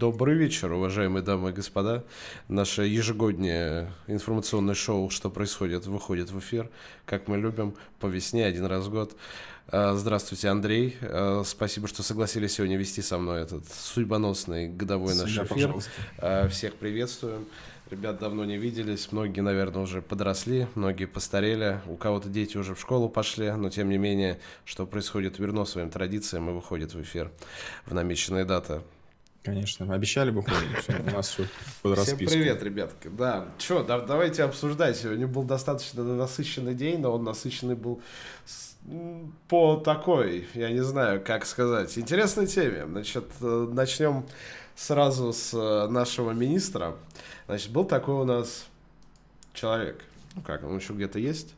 Добрый вечер, уважаемые дамы и господа. Наше ежегодное информационное шоу «Что происходит?» выходит в эфир, как мы любим, по весне, один раз в год. А, здравствуйте, Андрей. А, спасибо, что согласились сегодня вести со мной этот судьбоносный годовой наш эфир. Пожалуйста. А, всех приветствуем. Ребят давно не виделись, многие, наверное, уже подросли, многие постарели, у кого-то дети уже в школу пошли, но тем не менее, что происходит верно своим традициям и выходит в эфир в намеченные даты. Конечно, обещали бы у нас все под расписку. Всем привет, ребятки. Да, что, да, давайте обсуждать. Сегодня был достаточно насыщенный день, но он насыщенный был по такой, я не знаю, как сказать, интересной теме. Значит, э, начнем сразу с э, нашего министра. Значит, был такой у нас человек. Ну как, он еще где-то есть?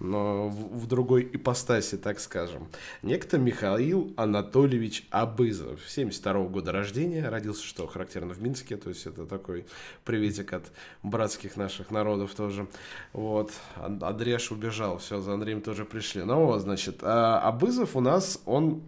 Но в, в другой ипостаси, так скажем. Некто Михаил Анатольевич Абызов, 72 -го года рождения, родился, что характерно в Минске, то есть это такой приветик от братских наших народов тоже. Вот, Андреш убежал, все, за Андреем тоже пришли. Ну вот, значит, а Абызов у нас, он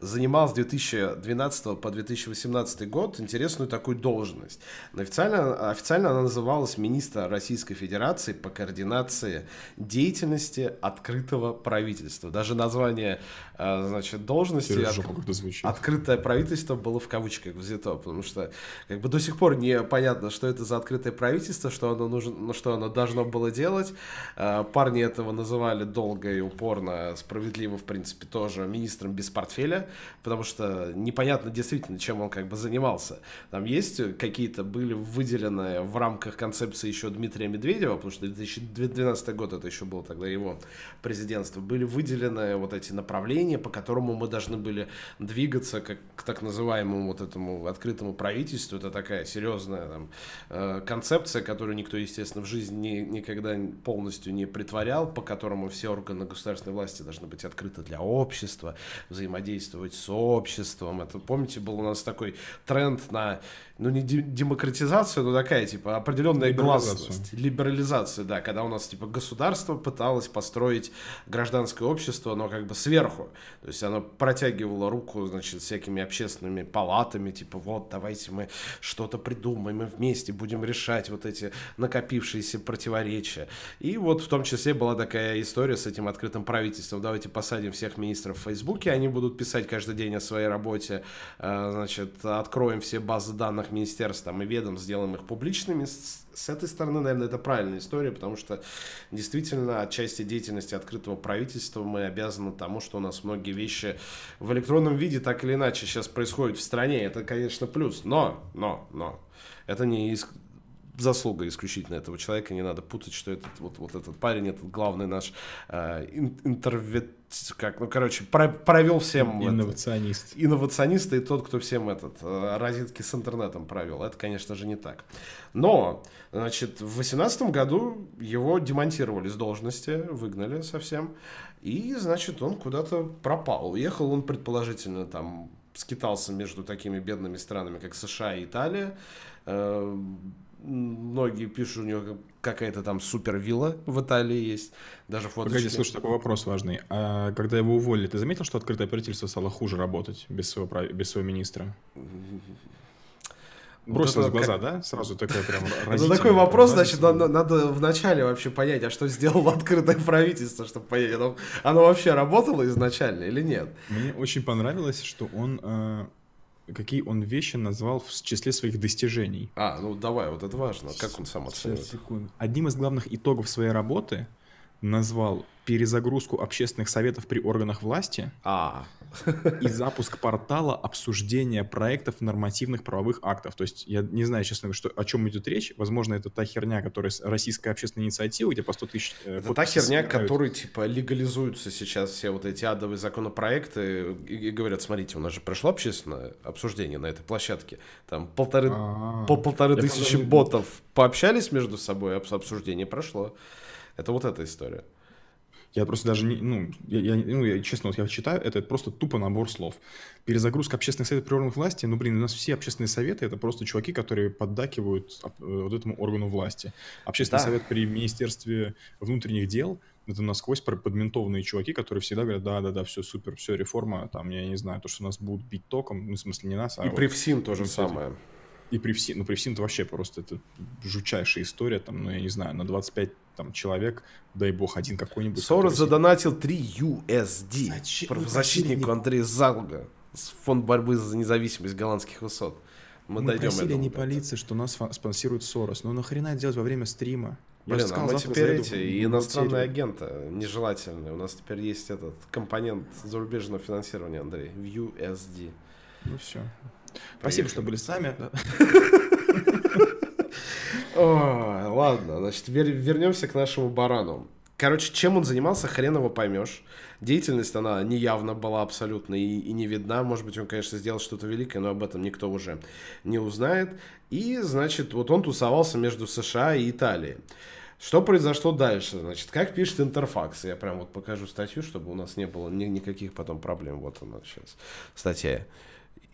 занимал с 2012 по 2018 год интересную такую должность. Но официально, официально она называлась министр Российской Федерации по координации деятельности открытого правительства. Даже название э, значит, должности от, «открытое правительство» было в кавычках взято, потому что как бы до сих пор не понятно, что это за открытое правительство, что оно, нужно, ну, что оно должно было делать. Э, парни этого называли долго и упорно, справедливо, в принципе, тоже министром без портфеля потому что непонятно действительно, чем он как бы занимался. Там есть какие-то, были выделены в рамках концепции еще Дмитрия Медведева, потому что 2012 год это еще было тогда его президентство, были выделены вот эти направления, по которому мы должны были двигаться как к так называемому вот этому открытому правительству. Это такая серьезная там, э, концепция, которую никто, естественно, в жизни никогда полностью не притворял, по которому все органы государственной власти должны быть открыты для общества, взаимодействовать взаимодействовать с обществом. Это, помните, был у нас такой тренд на, ну, не демократизацию, но такая, типа, определенная гласность. Либерализация, да, когда у нас, типа, государство пыталось построить гражданское общество, но как бы сверху. То есть оно протягивало руку, значит, всякими общественными палатами, типа, вот, давайте мы что-то придумаем, мы вместе будем решать вот эти накопившиеся противоречия. И вот в том числе была такая история с этим открытым правительством. Давайте посадим всех министров в Фейсбуке, они будут писать каждый день о своей работе, э, значит, откроем все базы данных министерств там, и ведом, сделаем их публичными. С этой стороны, наверное, это правильная история, потому что действительно отчасти деятельности открытого правительства мы обязаны тому, что у нас многие вещи в электронном виде так или иначе сейчас происходят в стране. Это, конечно, плюс. Но, но, но, это не заслуга исключительно этого человека. Не надо путать, что этот вот, вот этот парень, этот главный наш э, интервет как, ну, короче, про провел всем... Инновационист. Это, инновационист и тот, кто всем этот, э, розетки с интернетом провел. Это, конечно же, не так. Но, значит, в 2018 году его демонтировали с должности, выгнали совсем. И, значит, он куда-то пропал. Уехал он, предположительно, там, скитался между такими бедными странами, как США и Италия э, многие пишут, у него какая-то там супер вилла в Италии есть. Даже фото. Погоди, слушай, такой вопрос важный. А когда его уволили, ты заметил, что открытое правительство стало хуже работать без своего, без своего министра? Бросилось вот в глаза, как... да? Сразу такой прям Ну, такой вопрос, значит, надо, надо вначале вообще понять, а что сделало открытое правительство, чтобы понять, оно, оно вообще работало изначально или нет? Мне очень понравилось, что он э, какие он вещи назвал в числе своих достижений. А, ну давай, вот это важно. Как он сам оценивает? Одним из главных итогов своей работы назвал перезагрузку общественных советов при органах власти а. и запуск портала обсуждения проектов нормативных правовых актов. То есть я не знаю, честно, что, о чем идет речь. Возможно, это та херня, которая российская общественная инициатива, где по 100 тысяч... Э, это та херня, которой, типа, легализуются сейчас все вот эти адовые законопроекты и, и говорят, смотрите, у нас же прошло общественное обсуждение на этой площадке. Там полторы, а. пол, полторы тысячи ботов пообщались между собой, обсуждение прошло. Это вот эта история. Я просто даже не, ну, я, я, ну, я, честно, вот я читаю, это, просто тупо набор слов. Перезагрузка общественных советов при органах власти, ну, блин, у нас все общественные советы это просто чуваки, которые поддакивают э, вот этому органу власти. Общественный да. совет при Министерстве внутренних дел это насквозь подментованные чуваки, которые всегда говорят, да-да-да, все супер, все, реформа, там, я не знаю, то, что нас будут бить током, ну, в смысле, не нас, а... И вот, при ФСИН то же самое. И при ФСИН, ну, при ФСИН это вообще просто это жутчайшая история, там, ну, я не знаю, на 25 там, человек, дай бог, один какой-нибудь. Сорос задонатил 3 USD Зачем? правозащитнику Андрею Залга с фонд борьбы за независимость голландских высот. Мы, мы дойдем просили не полиции, что нас спонсирует Сорос. Ну нахрена делать во время стрима? Блин, а мы теперь эти и иностранные агенты нежелательные. У нас теперь есть этот компонент зарубежного финансирования, Андрей, в USD. Ну все. Спасибо, что были с нами. Ладно, значит, вернемся к нашему барану. Короче, чем он занимался, хрен его поймешь. Деятельность, она неявно была абсолютно и, и не видна. Может быть, он, конечно, сделал что-то великое, но об этом никто уже не узнает. И, значит, вот он тусовался между США и Италией. Что произошло дальше? Значит, как пишет Интерфакс? Я прям вот покажу статью, чтобы у нас не было ни, никаких потом проблем. Вот она сейчас, статья.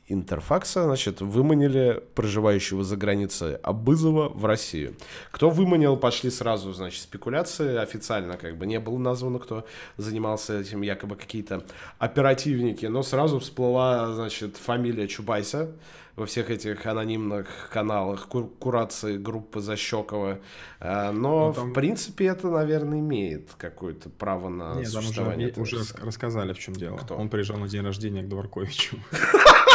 Интерфакса, значит, выманили проживающего за границей Абызова в Россию. Кто выманил, пошли сразу, значит, спекуляции. Официально как бы не было названо, кто занимался этим, якобы какие-то оперативники. Но сразу всплыла, значит, фамилия Чубайса во всех этих анонимных каналах, кур курации группы Защекова. А, но, ну, там... в принципе, это, наверное, имеет какое-то право на Нет, существование. Там уже, уже рассказали, в чем дело. Кто? Он приезжал на день рождения к Дворковичу.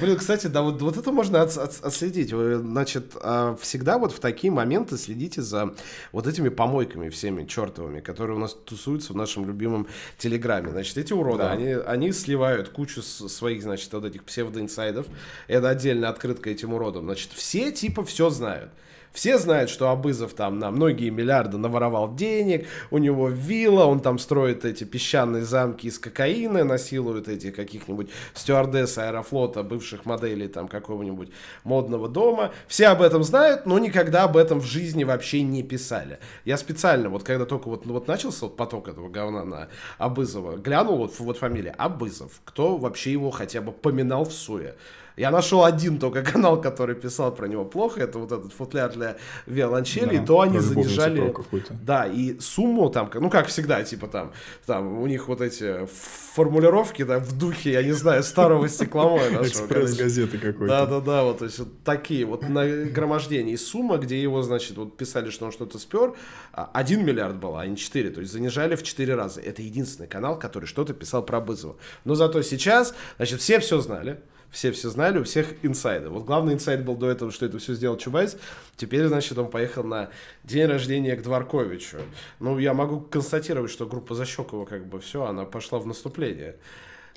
блин, кстати, да, вот, вот это можно от, от, отследить. Вы, значит, а, всегда вот в такие моменты следите за вот этими помойками всеми чертовыми, которые у нас тусуются в нашем любимом Телеграме. Значит, эти уроды, да. они, они сливают кучу своих, значит, вот этих псевдоинсайдов. Это отдельная открытка этим уродам. Значит, все типа все знают. Все знают, что Абызов там на многие миллиарды наворовал денег, у него вилла, он там строит эти песчаные замки из кокаина, насилует этих каких-нибудь стюардесс аэрофлота, бывших моделей там какого-нибудь модного дома. Все об этом знают, но никогда об этом в жизни вообще не писали. Я специально, вот когда только вот, вот начался вот поток этого говна на Абызова, глянул вот, вот фамилия Абызов, кто вообще его хотя бы поминал в суе. Я нашел один только канал, который писал про него плохо, это вот этот футляр для виолончели, да, и то они занижали... Да, и сумму там, ну как всегда, типа там, там у них вот эти формулировки, да, в духе, я не знаю, старого стекломоя Экспресс-газеты какой-то. Да-да-да, вот, то есть вот такие вот нагромождения. сумма, где его, значит, вот писали, что он что-то спер, 1 а миллиард было, а не 4, то есть занижали в 4 раза. Это единственный канал, который что-то писал про Бызова. Но зато сейчас, значит, все все знали, все все знали, у всех инсайды. Вот главный инсайд был до этого, что это все сделал Чубайс. Теперь, значит, он поехал на день рождения к Дворковичу. Ну, я могу констатировать, что группа Защекова, как бы, все, она пошла в наступление.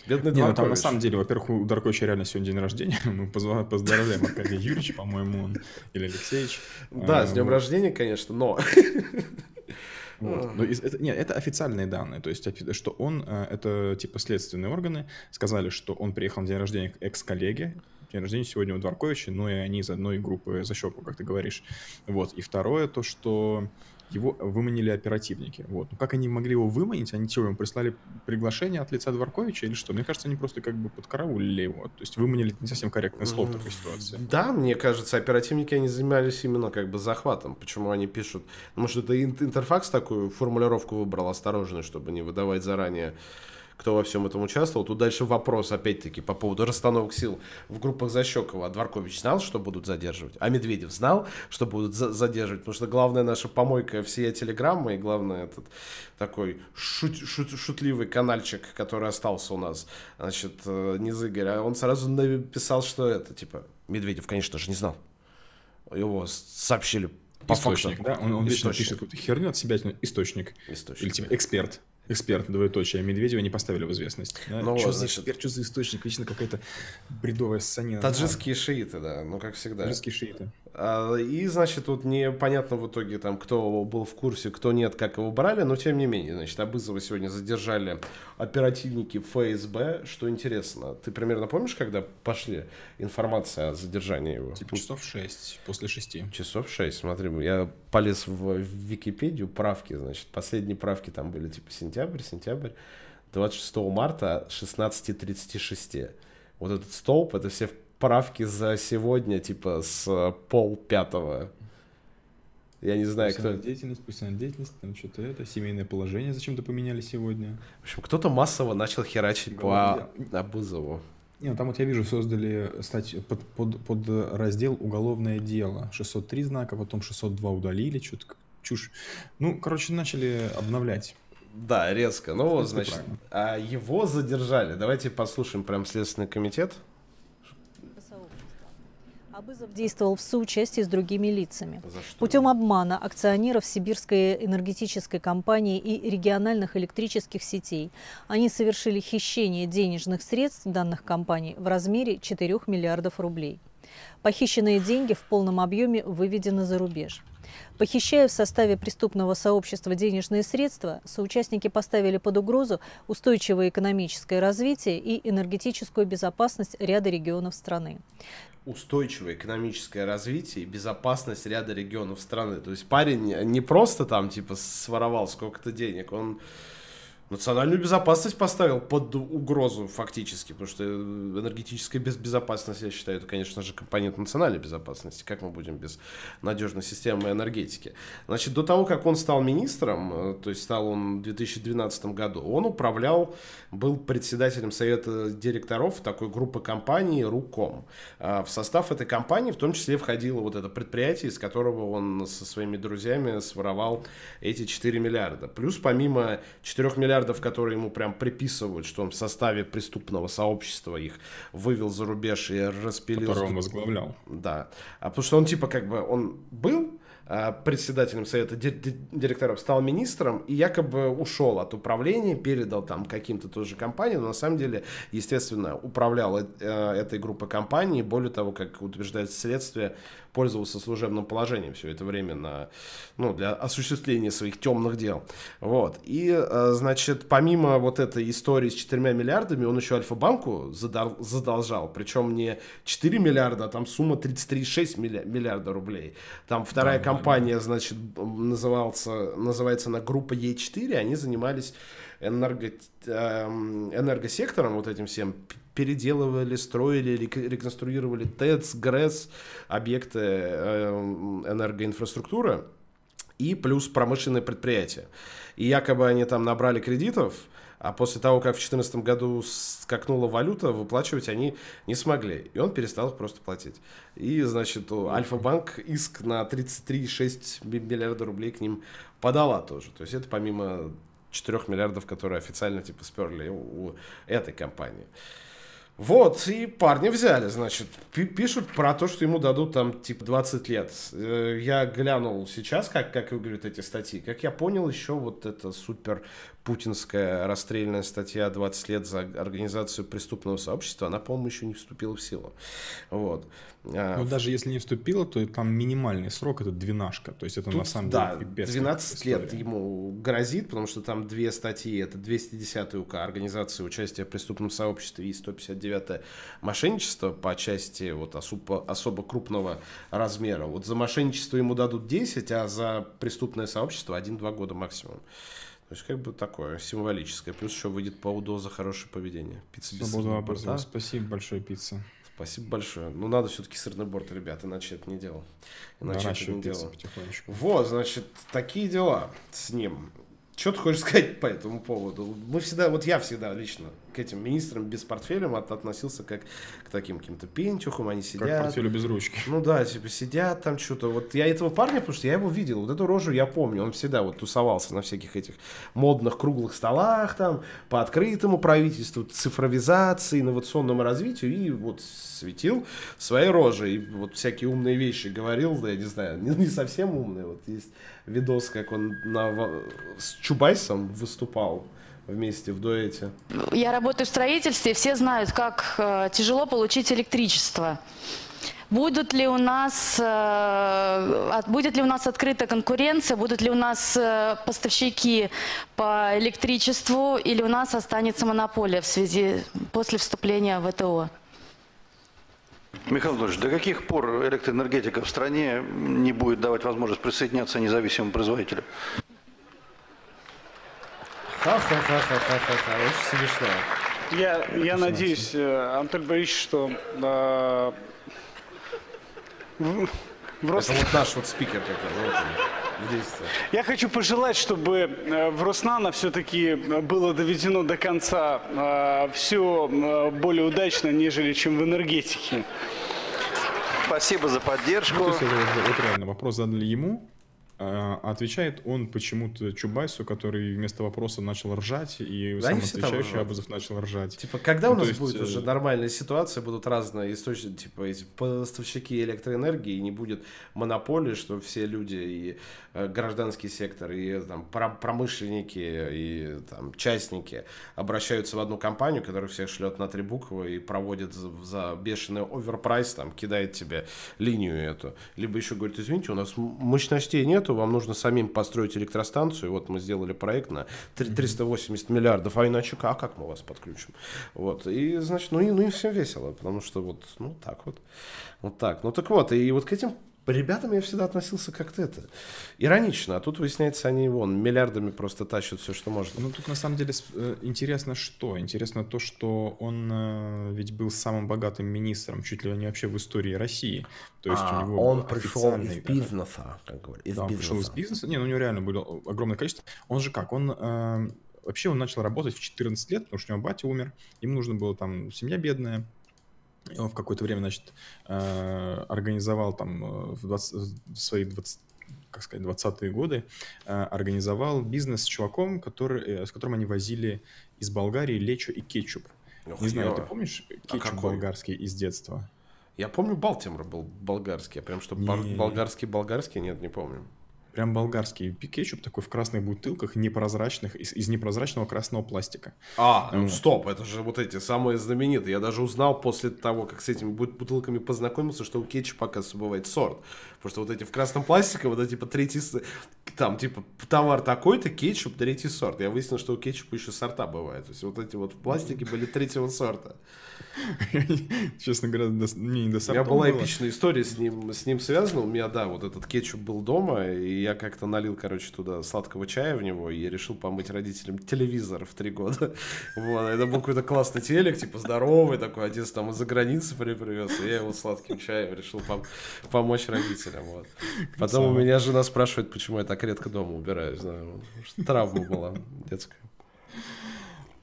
Бедный Не, ну там на самом деле, во-первых, у Дарковича реально сегодня день рождения. Мы поздравляем Аркадия Юрьевича, по-моему, он, или Алексеевич. Да, с днем рождения, конечно, но Вот. Но из, это, нет, это официальные данные, то есть что он, э, это типа следственные органы, сказали, что он приехал на день рождения к экс-коллеге, день рождения сегодня у Дворковича, но и они из одной группы за щеку, как ты говоришь. Вот. И второе, то, что его выманили оперативники. Вот. Ну как они могли его выманить? Они что, ему прислали приглашение от лица Дворковича или что? Мне кажется, они просто как бы подкараулили его. То есть выманили не совсем корректное слово в такой ситуации. Да, мне кажется, оперативники, они занимались именно как бы захватом. Почему они пишут? Может, это интерфакс такую формулировку выбрал осторожно, чтобы не выдавать заранее кто во всем этом участвовал. Тут дальше вопрос, опять-таки, по поводу расстановок сил в группах Защекова. А Дворкович знал, что будут задерживать, а Медведев знал, что будут за задерживать, потому что главная наша помойка все телеграммы, и главное этот такой шут шут шутливый канальчик, который остался у нас, значит, э, не Игорь, а он сразу написал, что это, типа, Медведев, конечно же, не знал. Его сообщили по источник, факту. да? Он, он вечно пишет какую-то херню от себя, источник. источник. Или типа эксперт. Эксперт, двоеточие. Медведева не поставили в известность. Да? Ну, что вот, за значит... эксперт, что за источник? Вечно какая-то бредовая ссанина. Таджикские шииты, да, ну как всегда. Таджикские шииты. А, и, значит, тут непонятно в итоге, там, кто был в курсе, кто нет, как его брали, но тем не менее, значит, Абызова сегодня задержали оперативники ФСБ, что интересно. Ты примерно помнишь, когда пошли информация о задержании его? Типа часов 6, после 6. Часов 6, смотри, я полез в, в Википедию, правки, значит, последние правки там были, типа, сентябрь, сентябрь, 26 марта 16.36. Вот этот столб, это все правки за сегодня, типа, с пол пятого. Я не знаю, кто... Деятельность, деятельность, там что-то это, семейное положение зачем-то поменяли сегодня. В общем, кто-то массово начал херачить по Абузову. Не, ну там вот я вижу, создали статью под, под, под раздел «Уголовное дело». 603 знака, потом 602 удалили, что-то чушь. Ну, короче, начали обновлять. Да, резко. Ну вот, значит, а его задержали. Давайте послушаем прям Следственный комитет. Абызов действовал в соучастии с другими лицами. Путем обмана акционеров Сибирской энергетической компании и региональных электрических сетей они совершили хищение денежных средств данных компаний в размере 4 миллиардов рублей. Похищенные деньги в полном объеме выведены за рубеж. Похищая в составе преступного сообщества денежные средства, соучастники поставили под угрозу устойчивое экономическое развитие и энергетическую безопасность ряда регионов страны устойчивое экономическое развитие и безопасность ряда регионов страны. То есть парень не просто там типа своровал сколько-то денег, он национальную безопасность поставил под угрозу фактически, потому что энергетическая безопасность, я считаю, это, конечно же, компонент национальной безопасности. Как мы будем без надежной системы энергетики? Значит, до того, как он стал министром, э, то есть стал он в 2012 году, он управлял, был председателем совета директоров такой группы компаний «Руком». А в состав этой компании в том числе входило вот это предприятие, из которого он со своими друзьями своровал эти 4 миллиарда. Плюс помимо 4 миллиардов миллиардов, которые ему прям приписывают, что он в составе преступного сообщества их вывел за рубеж и распилил. Который он возглавлял. Да. А потому что он типа как бы, он был председателем совета директоров, стал министром и якобы ушел от управления, передал там каким-то тоже компаниям, но на самом деле, естественно, управлял э, этой группой компаний, более того, как утверждает следствие, пользовался служебным положением все это время на, ну, для осуществления своих темных дел. Вот. И, э, значит, помимо вот этой истории с 4 миллиардами, он еще Альфа-банку задолжал, причем не 4 миллиарда, а там сумма 33,6 миллиарда рублей. Там вторая да, компания, да. значит, назывался, называется она группа Е4, они занимались энерго, эм, энергосектором, вот этим всем, переделывали, строили, реконструировали ТЭЦ, ГРЭС, объекты эм, энергоинфраструктуры и плюс промышленные предприятия. И якобы они там набрали кредитов, а после того, как в 2014 году скакнула валюта, выплачивать они не смогли. И он перестал их просто платить. И, значит, Альфа-банк иск на 33,6 миллиарда рублей к ним подала тоже. То есть это помимо 4 миллиардов, которые официально типа сперли у этой компании. Вот, и парни взяли, значит, пишут про то, что ему дадут там, типа, 20 лет. Э, я глянул сейчас, как, как говорят эти статьи. Как я понял, еще вот эта супер путинская расстрельная статья 20 лет за организацию преступного сообщества, она, по-моему, еще не вступила в силу. Вот. А, Но даже если не вступила, то там минимальный срок это двенашка. То есть это Тут, на самом да, деле пипец 12 лет ему грозит, потому что там две статьи. Это 210 УК организации участия в преступном сообществе и 159 мошенничество по части вот особо, особо крупного размера. Вот за мошенничество ему дадут 10, а за преступное сообщество 1-2 года максимум. То есть, как бы такое символическое. Плюс еще выйдет по УДО за хорошее поведение. Пицца без сырного борта. Спасибо большое, пицца. Спасибо большое. Ну, надо все-таки сырный борт, ребят, иначе это не делал. Иначе это не делал. Вот, значит, такие дела с ним. Что ты хочешь сказать по этому поводу? Мы всегда, вот я всегда лично к этим министрам без портфеля от, относился как к таким каким-то пентюхам, они сидят. Как портфелю без ручки. Ну да, типа сидят там что-то. Вот я этого парня, потому что я его видел, вот эту рожу я помню, он всегда вот тусовался на всяких этих модных круглых столах там, по открытому правительству, цифровизации, инновационному развитию, и вот светил своей рожей, и вот всякие умные вещи говорил, да, я не знаю, не, не совсем умные, вот есть видос, как он на, с Чубайсом выступал, вместе в дуэте? Я работаю в строительстве, все знают, как э, тяжело получить электричество. Будут ли у нас, э, будет ли у нас открыта конкуренция, будут ли у нас э, поставщики по электричеству, или у нас останется монополия в связи после вступления в ВТО? Михаил Владимирович, до каких пор электроэнергетика в стране не будет давать возможность присоединяться независимым производителям? Ха-ха-ха-ха-ха-ха, очень смешно. Я, я надеюсь, э, Антон Борисович, что э, В Рос... Это вот наш вот спикер такой, вот он, в действии. Я хочу пожелать, чтобы э, в Роснано все-таки было доведено до конца э, все более удачно, нежели чем в энергетике. Спасибо за поддержку. Ну, то есть, вот реально вопрос задали ему, а, отвечает он почему-то Чубайсу, который вместо вопроса начал ржать, и да сам отвечающий Абазов начал ржать. Типа, когда ну, у нас есть... будет э, уже нормальная ситуация, будут разные источники, типа эти поставщики электроэнергии, и не будет монополии, что все люди, и э, гражданский сектор, и там промышленники, и там частники обращаются в одну компанию, которая всех шлет на три буквы и проводит за, за бешеный оверпрайс, там, кидает тебе линию эту. Либо еще говорит, извините, у нас мощностей нет, нету, вам нужно самим построить электростанцию. Вот мы сделали проект на 380 миллиардов, а иначе как, а как мы вас подключим? Вот, и, значит, ну и, ну и всем весело, потому что вот, ну так вот, вот так. Ну так вот, и вот к этим ребятам я всегда относился как-то это иронично, а тут выясняется, они вон миллиардами просто тащат все, что можно. Ну тут на самом деле э, интересно что? Интересно то, что он э, ведь был самым богатым министром, чуть ли не вообще в истории России. То есть а, у него он пришел из бизнеса, как говорят, из да, бизнеса. пришел из бизнеса. Не, ну у него реально было огромное количество. Он же как? Он э, вообще он начал работать в 14 лет, потому что у него батя умер, ему нужно было там семья бедная он в какое-то время, значит, э, организовал там э, в, 20, в свои 20, как сказать, 20-е годы, э, организовал бизнес с чуваком, который, с которым они возили из Болгарии лечо и кетчуп. Ох, Не знаю, ты помнишь а кетчуп а болгарский из детства? Я помню, Балтимор был болгарский, а прям что не... болгарский-болгарский, нет, не помню. Прям болгарский кетчуп такой в красных бутылках, непрозрачных, из, из непрозрачного красного пластика. А, ну вот. стоп, это же вот эти самые знаменитые. Я даже узнал после того, как с этими бутылками познакомился, что у кетчупа, оказывается, бывает сорт. Потому что вот эти в красном пластике, вот эти типа третий, там типа товар такой-то, кетчуп третий сорт. Я выяснил, что у кетчупа еще сорта бывают. То есть вот эти вот пластики были третьего сорта. Честно говоря, мне не до У меня была эпичная история с ним, с ним связана. У меня, да, вот этот кетчуп был дома, и я как-то налил, короче, туда сладкого чая в него, и решил помыть родителям телевизор в три года. Вот, это был какой-то классный телек, типа здоровый такой, отец там из-за границы привез, и я его сладким чаем решил пом- помочь родителям. Вот. Потом у меня жена спрашивает, почему я так редко дома убираюсь. Знаю, травма была детская.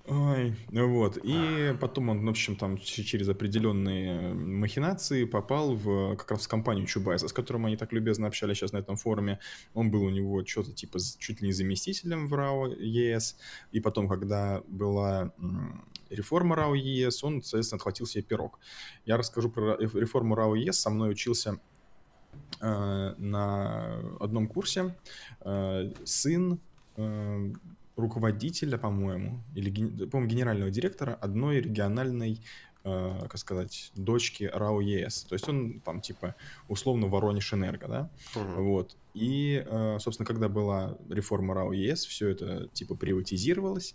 Ой, вот. И потом он, в общем, там через определенные махинации попал в как раз в компанию Чубайса, с которым они так любезно общались сейчас на этом форуме. Он был у него что-то типа чуть ли не заместителем в РАО ЕС. И потом, когда была реформа РАО ЕС, он, соответственно, отхватил себе пирог. Я расскажу про реформу РАО ЕС. Со мной учился э, на одном курсе э, сын э, руководителя, по-моему, или, по-моему, генерального директора одной региональной, э, как сказать, дочки РАО ЕС. То есть он там типа условно Воронеж Энерго, да? Угу. Вот. И, э, собственно, когда была реформа РАО ЕС, все это типа приватизировалось,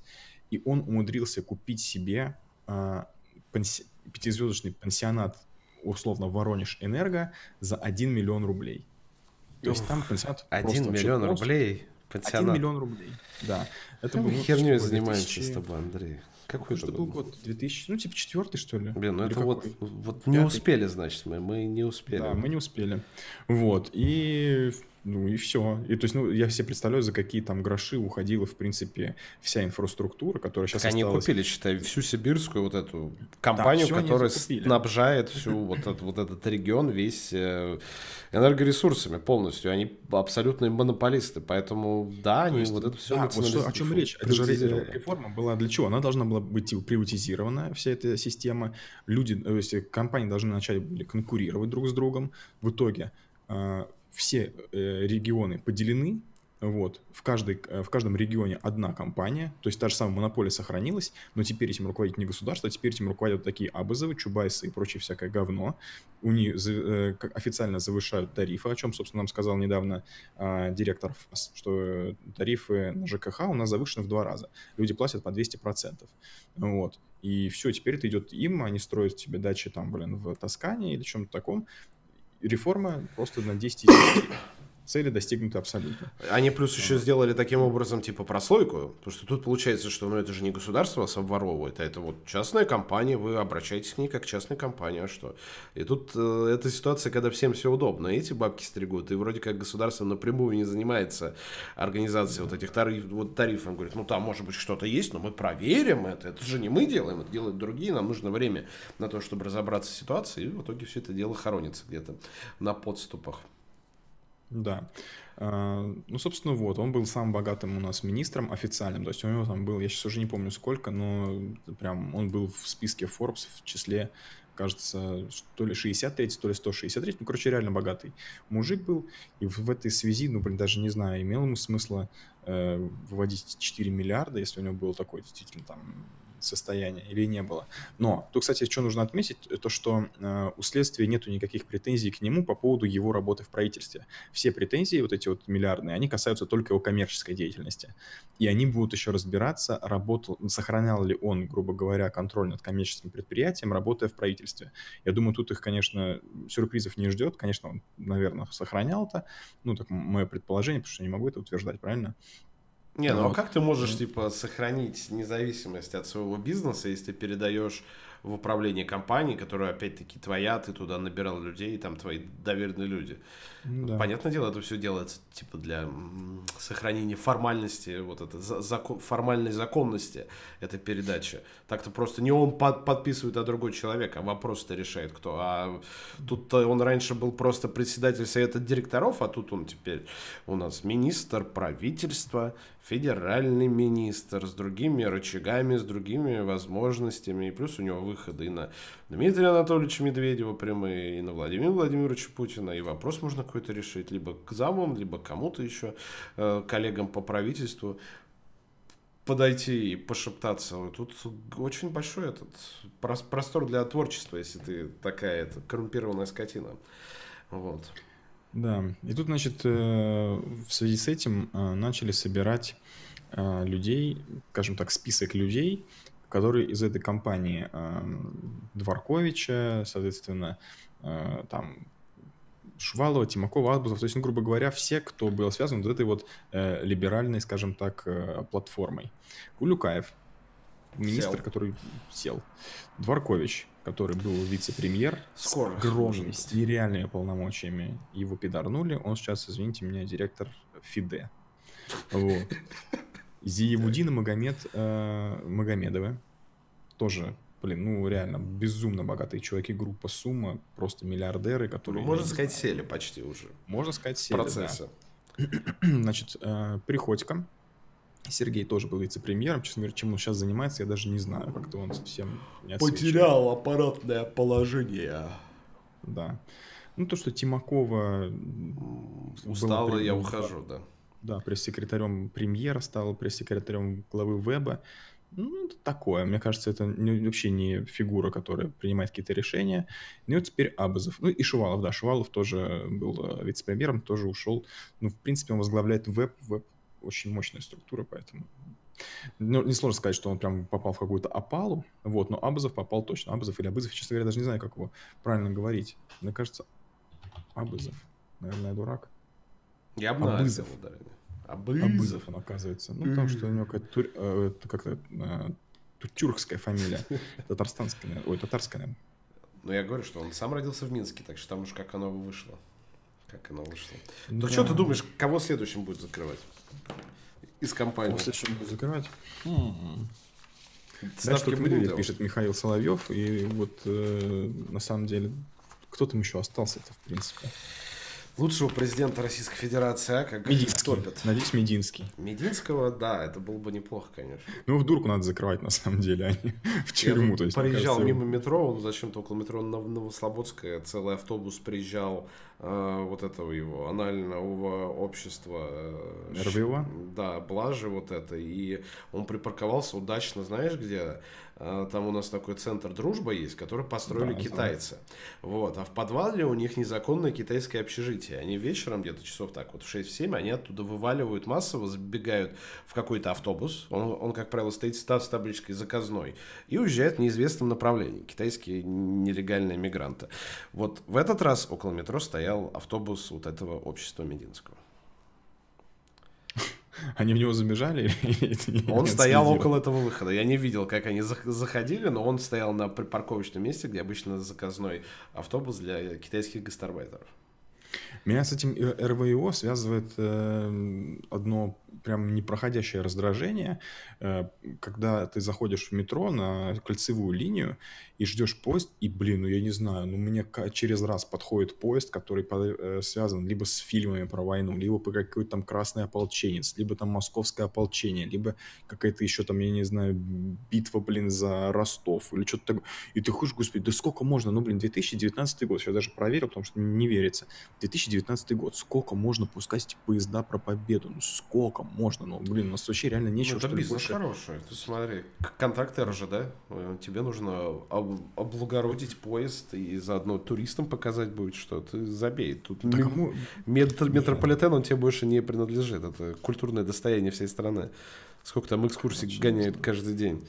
и он умудрился купить себе э, пенси... пятизвездочный пансионат условно Воронеж Энерго за 1 миллион рублей. То есть там пансионат 1 миллион рублей? Пансионат. 1 миллион рублей, да. Это был херню занимаемся 2000... с тобой, Андрей. Какой это был год? 2000, ну типа четвертый что ли? Блин, ну Или это вот, вот не успели, значит, мы, мы не успели. Да, мы не успели. Вот, и ну и все. И то есть, ну, я себе представляю, за какие там гроши уходила, в принципе, вся инфраструктура, которая сейчас так осталась. они купили, считай, всю сибирскую вот эту компанию, да, которая снабжает всю вот этот, вот этот регион весь э, энергоресурсами полностью. Они абсолютные монополисты, поэтому да, они есть, вот это все... Да, вот что, о чем речь? Это же реформа была для чего? Она должна была быть типа, приватизирована, вся эта система. Люди, то есть компании должны начать были конкурировать друг с другом. В итоге все э, регионы поделены, вот, в, каждой, э, в каждом регионе одна компания, то есть та же самая монополия сохранилась, но теперь этим руководит не государство, а теперь этим руководят такие Абазовы, Чубайсы и прочее всякое говно. У них э, официально завышают тарифы, о чем, собственно, нам сказал недавно э, директор ФАС, что тарифы на ЖКХ у нас завышены в два раза. Люди платят по 200%. Вот. И все, теперь это идет им, они строят себе дачи там, блин, в Тоскане или чем-то таком, реформа просто на 10 из 10. Цели достигнуты абсолютно. Они плюс еще сделали таким образом, типа, прослойку, потому что тут получается, что, ну, это же не государство вас обворовывает, а это вот частная компания, вы обращаетесь к ней как частная компания, а что? И тут э, эта ситуация, когда всем все удобно, эти бабки стригут, и вроде как государство напрямую не занимается организацией вот этих тариф, вот тарифов, говорит, ну, там, может быть, что-то есть, но мы проверим это, это же не мы делаем, это делают другие, нам нужно время на то, чтобы разобраться в ситуации, и в итоге все это дело хоронится где-то на подступах. Да. А, ну, собственно, вот, он был самым богатым у нас министром официальным, то есть у него там был, я сейчас уже не помню сколько, но прям он был в списке Forbes в числе, кажется, то ли 63, то ли 163, ну, короче, реально богатый мужик был, и в, этой связи, ну, блин, даже не знаю, имело ему смысла э, выводить 4 миллиарда, если у него был такой действительно там состояния или не было. Но тут, кстати, что нужно отметить, то что э, у следствия нету никаких претензий к нему по поводу его работы в правительстве. Все претензии, вот эти вот миллиардные, они касаются только его коммерческой деятельности. И они будут еще разбираться, работал, сохранял ли он, грубо говоря, контроль над коммерческим предприятием, работая в правительстве. Я думаю, тут их, конечно, сюрпризов не ждет. Конечно, он, наверное, сохранял это. Ну, так мое предположение, потому что не могу это утверждать, правильно? Не, ну а как ты можешь, типа, сохранить независимость от своего бизнеса, если ты передаешь в управление компанией, которая, опять-таки, твоя, ты туда набирал людей, там твои доверенные люди. Да. Понятное дело, это все делается типа для сохранения формальности, вот это закон, формальной законности этой передачи. Так-то просто не он под, подписывает, а другой человек, а вопрос-то решает кто. А тут он раньше был просто председатель совета директоров, а тут он теперь у нас министр правительства, федеральный министр с другими рычагами, с другими возможностями. И плюс у него выходы и на Дмитрия Анатольевича Медведева прямые, и на Владимира Владимировича Путина. И вопрос можно какой-то решить либо к замам, либо кому-то еще, э, коллегам по правительству подойти и пошептаться. Тут очень большой этот простор для творчества, если ты такая это, коррумпированная скотина. Вот. Да, и тут, значит, э, в связи с этим э, начали собирать людей, скажем так, список людей, которые из этой компании Дворковича, соответственно, там Шувалова, Тимакова, Азбузов, то есть, ну, грубо говоря, все, кто был связан вот этой вот э, либеральной, скажем так, э, платформой. Улюкаев, министр, сел. который сел. Дворкович, который был вице-премьер Скоро, с огромными, с нереальными полномочиями. Его пидорнули. Он сейчас, извините меня, директор ФИДЕ. Вот. Зиевудина Магомед э, Магомедова, тоже блин, ну реально безумно богатые чуваки, группа Сумма, просто миллиардеры, которые... Ну, можно сказать, сели почти уже. Можно сказать, сели, Процесса. Да. Значит, э, Приходько, Сергей тоже был вице-премьером. Честно говоря, чем он сейчас занимается, я даже не знаю. Как-то он совсем не Потерял аппаратное положение. Да. Ну, то, что Тимакова... Устала, я ухожу, да. Да, пресс-секретарем премьера стал, пресс-секретарем главы веба. Ну, это такое. Мне кажется, это не, вообще не фигура, которая принимает какие-то решения. Ну, и вот теперь Абазов. Ну, и Шувалов, да. Шувалов тоже был э, вице-премьером, тоже ушел. Ну, в принципе, он возглавляет веб. Веб очень мощная структура, поэтому... Ну, не сложно сказать, что он прям попал в какую-то опалу, вот, но Абазов попал точно. Абазов или Абызов, честно говоря, даже не знаю, как его правильно говорить. Мне кажется, Абызов. Наверное, я дурак. Я бы Абызов. Абызов. Абызов он оказывается. Ну, потому что у него какая-то тур... э, как-то э, тюркская фамилия. Татарстанская, ой, татарская, наверное. Ну, я говорю, что он сам родился в Минске, так что там уж как оно вышло. Как оно вышло. Да. То что ты думаешь, кого следующим будет закрывать? Из компании. Кого следующим будет закрывать? М-м. Знаешь, только медведь пишет Михаил Соловьев, и вот э, на самом деле кто там еще остался-то, в принципе? Лучшего президента Российской Федерации, а как Мединский. топят. Надеюсь, Мединский. Мединского, да, это было бы неплохо, конечно. Ну, в дурку надо закрывать, на самом деле, а не в тюрьму. то есть, проезжал кажется, мимо метро, он зачем-то около метро Новослободская, целый автобус приезжал э, вот этого его анального общества. Э, РВО? Да, Блажи вот это. И он припарковался удачно, знаешь где? А, там у нас такой центр дружба есть, который построили да, китайцы. Вот. А в подвале у них незаконное китайское общежитие. Они вечером, где-то часов так вот в 6-7, они оттуда вываливают массово, забегают в какой-то автобус. Он, он как правило, стоит с табличкой заказной. И уезжают в неизвестном направлении. Китайские нелегальные мигранты. Вот в этот раз около метро стоял автобус вот этого общества Мединского. Они в него забежали? Он стоял около этого выхода. Я не видел, как они заходили, но он стоял на парковочном месте, где обычно заказной автобус для китайских гастарбайтеров. Меня с этим РВИО связывает э, одно прям непроходящее раздражение, э, когда ты заходишь в метро на кольцевую линию и ждешь поезд, и, блин, ну я не знаю, ну мне через раз подходит поезд, который э, связан либо с фильмами про войну, либо по какой-то там красный ополченец, либо там московское ополчение, либо какая-то еще там, я не знаю, битва, блин, за Ростов или что-то такое. И ты ходишь, господи, да сколько можно? Ну, блин, 2019 год, сейчас даже проверил, потому что не верится. 2019 год, сколько можно пускать поезда про победу? Ну, сколько можно, ну, блин, у нас вообще реально нечего, ну, это что бизнес больше... хороший. Ты смотри, контракт РЖД, тебе нужно облагородить поезд и заодно туристам показать будет, что ты забей. Тут да кому... метро, метрополитен, он тебе больше не принадлежит. Это культурное достояние всей страны. Сколько там экскурсий Очень гоняют каждый день.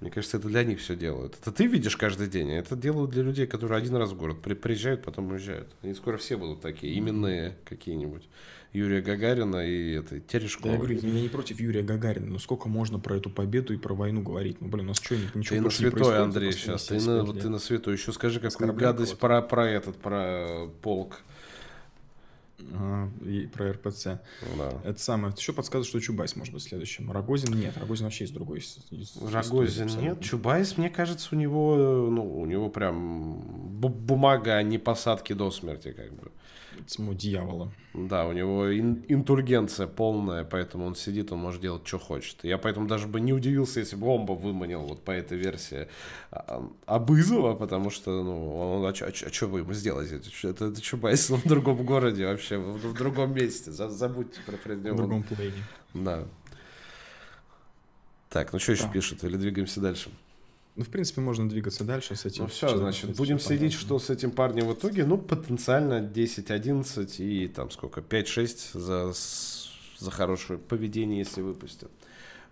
Мне кажется, это для них все делают. Это ты видишь каждый день, а это делают для людей, которые один раз в город приезжают, потом уезжают. Они скоро все будут такие, именные какие-нибудь. Юрия Гагарина и это, Терешкова. Да, я говорю, я не против Юрия Гагарина, но сколько можно про эту победу и про войну говорить? Ну, блин, у нас что, ничего Ты на святое, Андрей, сейчас, ты на, ты на святое. Еще скажи, какую гадость про, про этот, про полк. И про РПЦ. Да. Это самое. Еще подсказывает, что Чубайс может быть следующим. Рогозин нет. Рогозин вообще из другой. Из, Рогозин истории, нет. Чубайс, мне кажется, у него, ну, у него прям бумага, а не посадки до смерти, как бы самого дьявола. Да, у него ин- интургенция полная, поэтому он сидит, он может делать, что хочет. Я поэтому даже бы не удивился, если бы Омба выманил вот по этой версии а, Абызова, потому что, ну, он, а, что а, а вы ему сделаете? Это, это, это Чубайс в другом городе вообще, в, в другом месте. Забудьте про, него. В другом плейне. Да. Так, ну что еще да. пишут? Или двигаемся дальше? Ну, в принципе, можно двигаться дальше с этим. Ну, все, значит, будем следить, что с этим парнем в итоге. Ну, потенциально 10-11 и там сколько, 5-6 за, за хорошее поведение, если выпустят.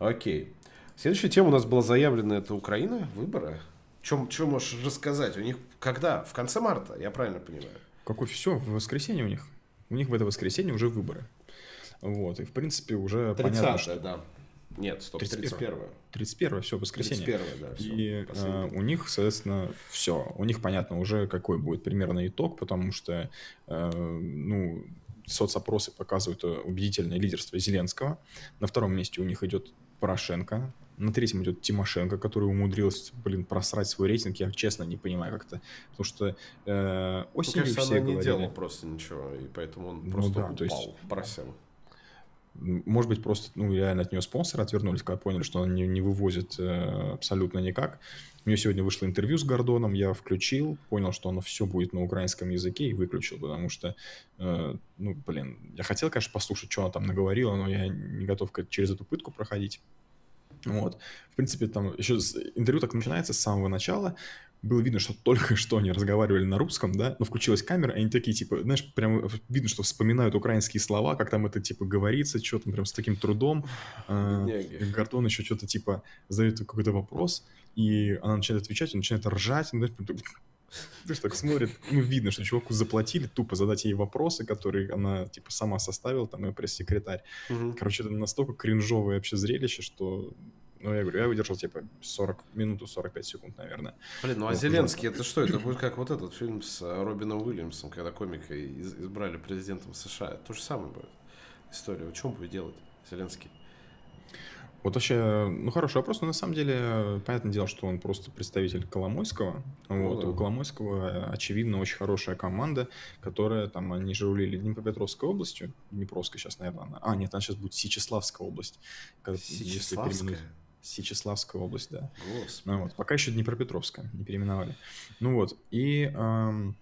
Окей. Следующая тема у нас была заявлена, это Украина, выборы. Чем, что можешь рассказать? У них когда? В конце марта, я правильно понимаю? Какой все, в воскресенье у них. У них в это воскресенье уже выборы. Вот, и в принципе уже понятно, что... да. Нет, стоп, 31 31 все, воскресенье. 31 да, все, И э, у них, соответственно, все. У них понятно уже, какой будет примерно итог, потому что, э, ну, соцопросы показывают убедительное лидерство Зеленского. На втором месте у них идет Порошенко. На третьем идет Тимошенко, который умудрился, блин, просрать свой рейтинг. Я честно не понимаю, как это. Потому что э, осенью ну, кажется, все она говорили... не делала просто ничего, и поэтому он ну, просто да, упал, то есть... просел. Может быть, просто ну, реально от нее спонсоры отвернулись, когда поняли, что она не, не вывозит э, абсолютно никак. У нее сегодня вышло интервью с Гордоном, я включил, понял, что оно все будет на украинском языке и выключил, потому что, э, ну, блин, я хотел, конечно, послушать, что она там наговорила, но я не готов через эту пытку проходить. Вот. В принципе, там еще интервью так начинается с самого начала было видно, что только что они разговаривали на русском, да, но включилась камера, и они такие, типа, знаешь, прям видно, что вспоминают украинские слова, как там это, типа, говорится, что там прям с таким трудом. А, Гордон еще что-то, типа, задает какой-то вопрос, и она начинает отвечать, он начинает ржать, знаешь, знаешь, так смотрит, ну, видно, что чуваку заплатили тупо задать ей вопросы, которые она, типа, сама составила, там, ее пресс-секретарь. Короче, это настолько кринжовое вообще зрелище, что ну, я говорю, я выдержал, типа, 40 минут, 45 секунд, наверное. Блин, ну а Зеленский, это что? Это будет как вот этот фильм с э, Робином Уильямсом, когда комика избрали президентом США. То же самое будет история. Он будет делать, Зеленский? Вот вообще, ну хороший вопрос, но на самом деле, понятное дело, что он просто представитель Коломойского. Ну, вот, да. у Коломойского, э, очевидно, очень хорошая команда, которая там, они же рулили Днепропетровской областью, Днепровской сейчас, наверное, она. А, нет, она сейчас будет Сичеславская область. Сичеславская? Сечеславская область, да. Ну, вот. Пока еще Днепропетровская, не переименовали. Ну вот, и эм,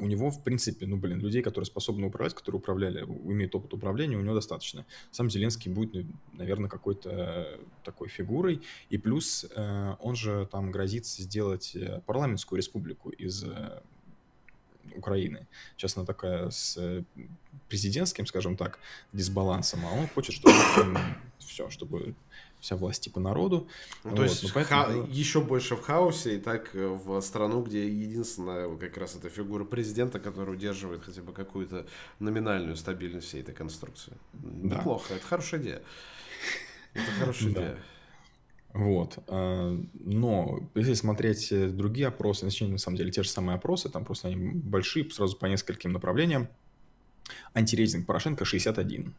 у него, в принципе, ну, блин, людей, которые способны управлять, которые управляли, имеют опыт управления, у него достаточно. Сам Зеленский будет, ну, наверное, какой-то такой фигурой. И плюс э, он же там грозится сделать э, парламентскую республику из э, Украины. Сейчас она такая с президентским, скажем так, дисбалансом, а он хочет, чтобы все, чтобы вся власть типа народу. Ну, вот, то есть ну, поэтому... ха- еще больше в хаосе, и так э, в страну, где единственная как раз эта фигура президента, которая удерживает хотя бы какую-то номинальную стабильность всей этой конструкции. Да. Неплохо, это хорошая идея. Это хорошая идея. Вот. А, но если смотреть э, другие опросы, на самом деле те же самые опросы, там просто они большие, сразу по нескольким направлениям. Антирейтинг Порошенко 61%.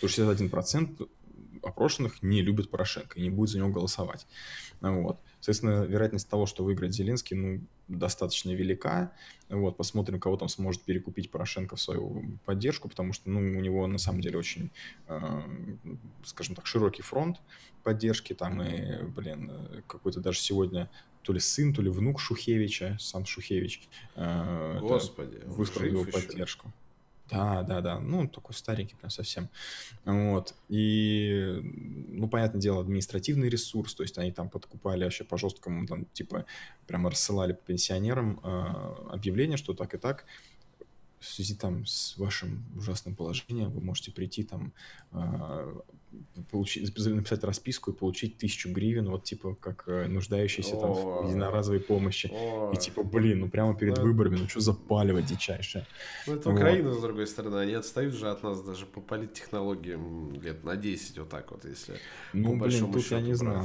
То 61% опрошенных не любят Порошенко и не будет за него голосовать. Вот. Соответственно, вероятность того, что выиграет Зеленский, ну, достаточно велика. Вот, посмотрим, кого там сможет перекупить Порошенко в свою поддержку, потому что, ну, у него на самом деле очень, э, скажем так, широкий фронт поддержки, там и, блин, какой-то даже сегодня то ли сын, то ли внук Шухевича, сам Шухевич, э, Господи, высказал его поддержку. Да, да, да. Ну, такой старенький прям совсем. Вот. И, ну, понятное дело, административный ресурс, то есть они там подкупали вообще по жесткому, там, типа, прямо рассылали пенсионерам э, объявление, что так и так в связи там с вашим ужасным положением вы можете прийти там а, получить, написать расписку и получить тысячу гривен, вот типа как э, нуждающийся там в единоразовой помощи. И типа, блин, ну прямо перед выборами, ну что запаливать дичайшее. Ну это Украина, с другой стороны, они отстают же от нас даже по политтехнологиям лет на 10 вот так вот, если Ну, блин, тут я не знаю.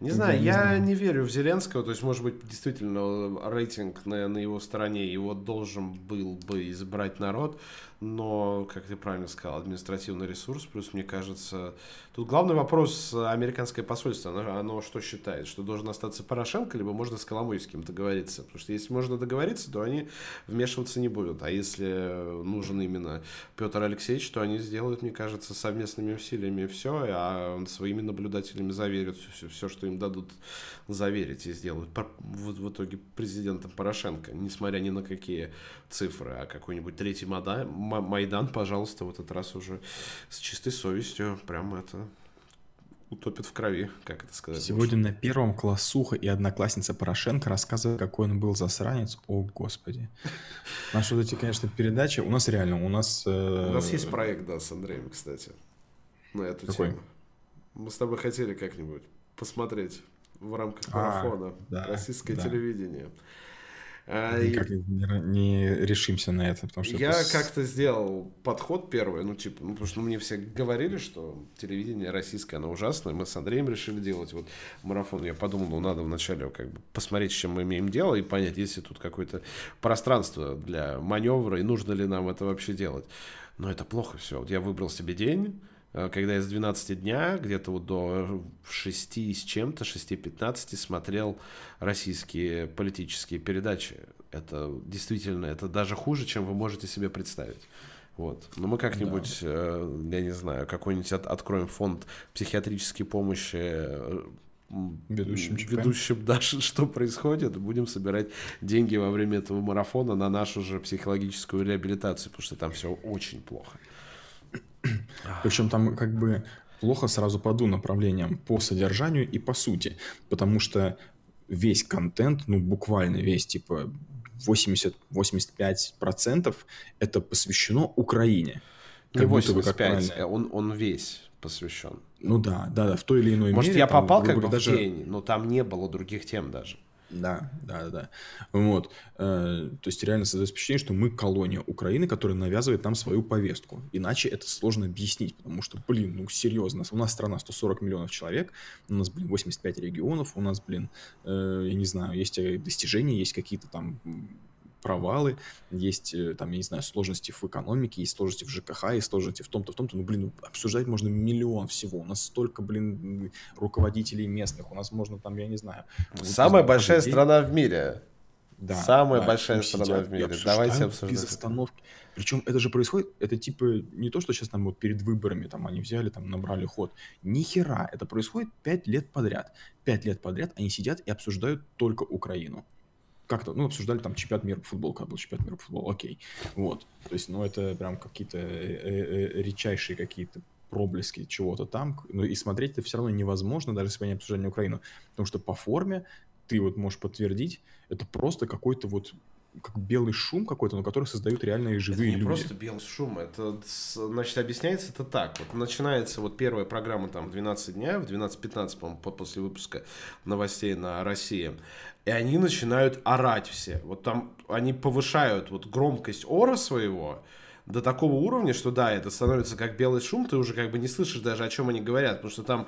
Не знаю, я не верю в Зеленского, то есть, может быть, действительно рейтинг на, на его стороне, его должен был бы избрать народ, но, как ты правильно сказал, административный ресурс, плюс, мне кажется, тут главный вопрос американское посольство, оно, оно что считает, что должен остаться Порошенко, либо можно с Коломойским договориться, потому что если можно договориться, то они вмешиваться не будут, а если нужен именно Петр Алексеевич, то они сделают, мне кажется, совместными усилиями все, а своими наблюдателями заверят все, все что им дадут заверить и сделают в, итоге президентом Порошенко, несмотря ни на какие цифры, а какой-нибудь третий мода, Майдан, пожалуйста, в этот раз уже с чистой совестью, прям это утопит в крови, как это сказать. Сегодня на первом классуха и одноклассница Порошенко рассказывает, какой он был засранец. О, господи. Наши вот эти, конечно, передачи. У нас реально, у нас... Э... У нас есть проект, да, с Андреем, кстати, на эту какой? тему. Мы с тобой хотели как-нибудь посмотреть в рамках а, марафона а, да, российское да. телевидение. А, Никак и... не, не решимся на это, потому что... Я это... как-то сделал подход первый, ну, типа, ну, потому что мне все говорили, что телевидение российское, оно ужасное, мы с Андреем решили делать вот марафон. Я подумал, ну, надо вначале как бы посмотреть, с чем мы имеем дело, и понять, есть ли тут какое-то пространство для маневра, и нужно ли нам это вообще делать. Но это плохо все. Вот я выбрал себе день, когда я с 12 дня где-то вот до 6 с чем-то, 6-15 смотрел российские политические передачи. Это действительно, это даже хуже, чем вы можете себе представить. Вот. Но мы как-нибудь, да. э, я не знаю, какой-нибудь от, откроем фонд психиатрической помощи э, ведущим, ведущим да, что происходит, будем собирать деньги во время этого марафона на нашу же психологическую реабилитацию, потому что там все очень плохо. Причем там как бы плохо сразу по двум направлениям, по содержанию и по сути, потому что весь контент, ну буквально весь, типа 80-85% это посвящено Украине. Как Не 85, бы, он, он весь посвящен. Ну да, да, да, в той или иной Может, мере. Может, я попал как бы даже... в день, но там не было других тем даже. Да, да, да. Вот. Э, то есть реально создается впечатление, что мы колония Украины, которая навязывает нам свою повестку. Иначе это сложно объяснить, потому что, блин, ну серьезно, у нас страна 140 миллионов человек, у нас, блин, 85 регионов, у нас, блин, э, я не знаю, есть э, достижения, есть какие-то там провалы, есть, э, там, я не знаю, сложности в экономике, есть сложности в ЖКХ, есть сложности в том-то, в том-то. Ну, блин, обсуждать можно миллион всего. У нас столько, блин, руководителей местных. У нас можно там, я не знаю... Самая большая день... страна в мире. Да, Самая да, большая страна в мире. Давайте обсуждать. Без остановки. Причем это же происходит, это типа не то, что сейчас там вот перед выборами там они взяли, там набрали ход. Ни хера, это происходит пять лет подряд. Пять лет подряд они сидят и обсуждают только Украину как-то, ну, обсуждали там чемпионат мира по футболу, когда был чемпионат мира по футболу, окей. Вот. То есть, ну, это прям какие-то э, э, э, редчайшие какие-то проблески чего-то там. Ну, и смотреть это все равно невозможно, даже если они обсуждали Украину. Потому что по форме ты вот можешь подтвердить, это просто какой-то вот как белый шум какой-то, но который создают реальные живые это не люди. просто белый шум, это, значит, объясняется это так. Вот начинается вот первая программа там 12 дня, в 12-15, по-моему, после выпуска новостей на России. И они начинают орать все. Вот там они повышают вот громкость ора своего, до такого уровня, что да, это становится как белый шум, ты уже как бы не слышишь даже, о чем они говорят, потому что там,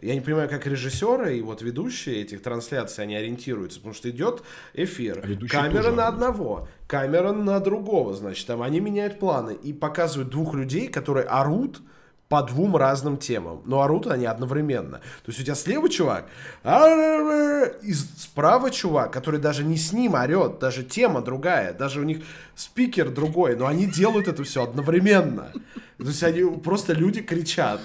я не понимаю, как режиссеры и вот ведущие этих трансляций, они ориентируются, потому что идет эфир, а камера на одного, камера на другого, значит, там они меняют планы и показывают двух людей, которые орут, по двум разным темам. Но орут они одновременно. То есть у тебя слева чувак, и справа чувак, который даже не с ним орет, даже тема другая, даже у них спикер другой, но они делают это все одновременно. То есть они просто люди кричат.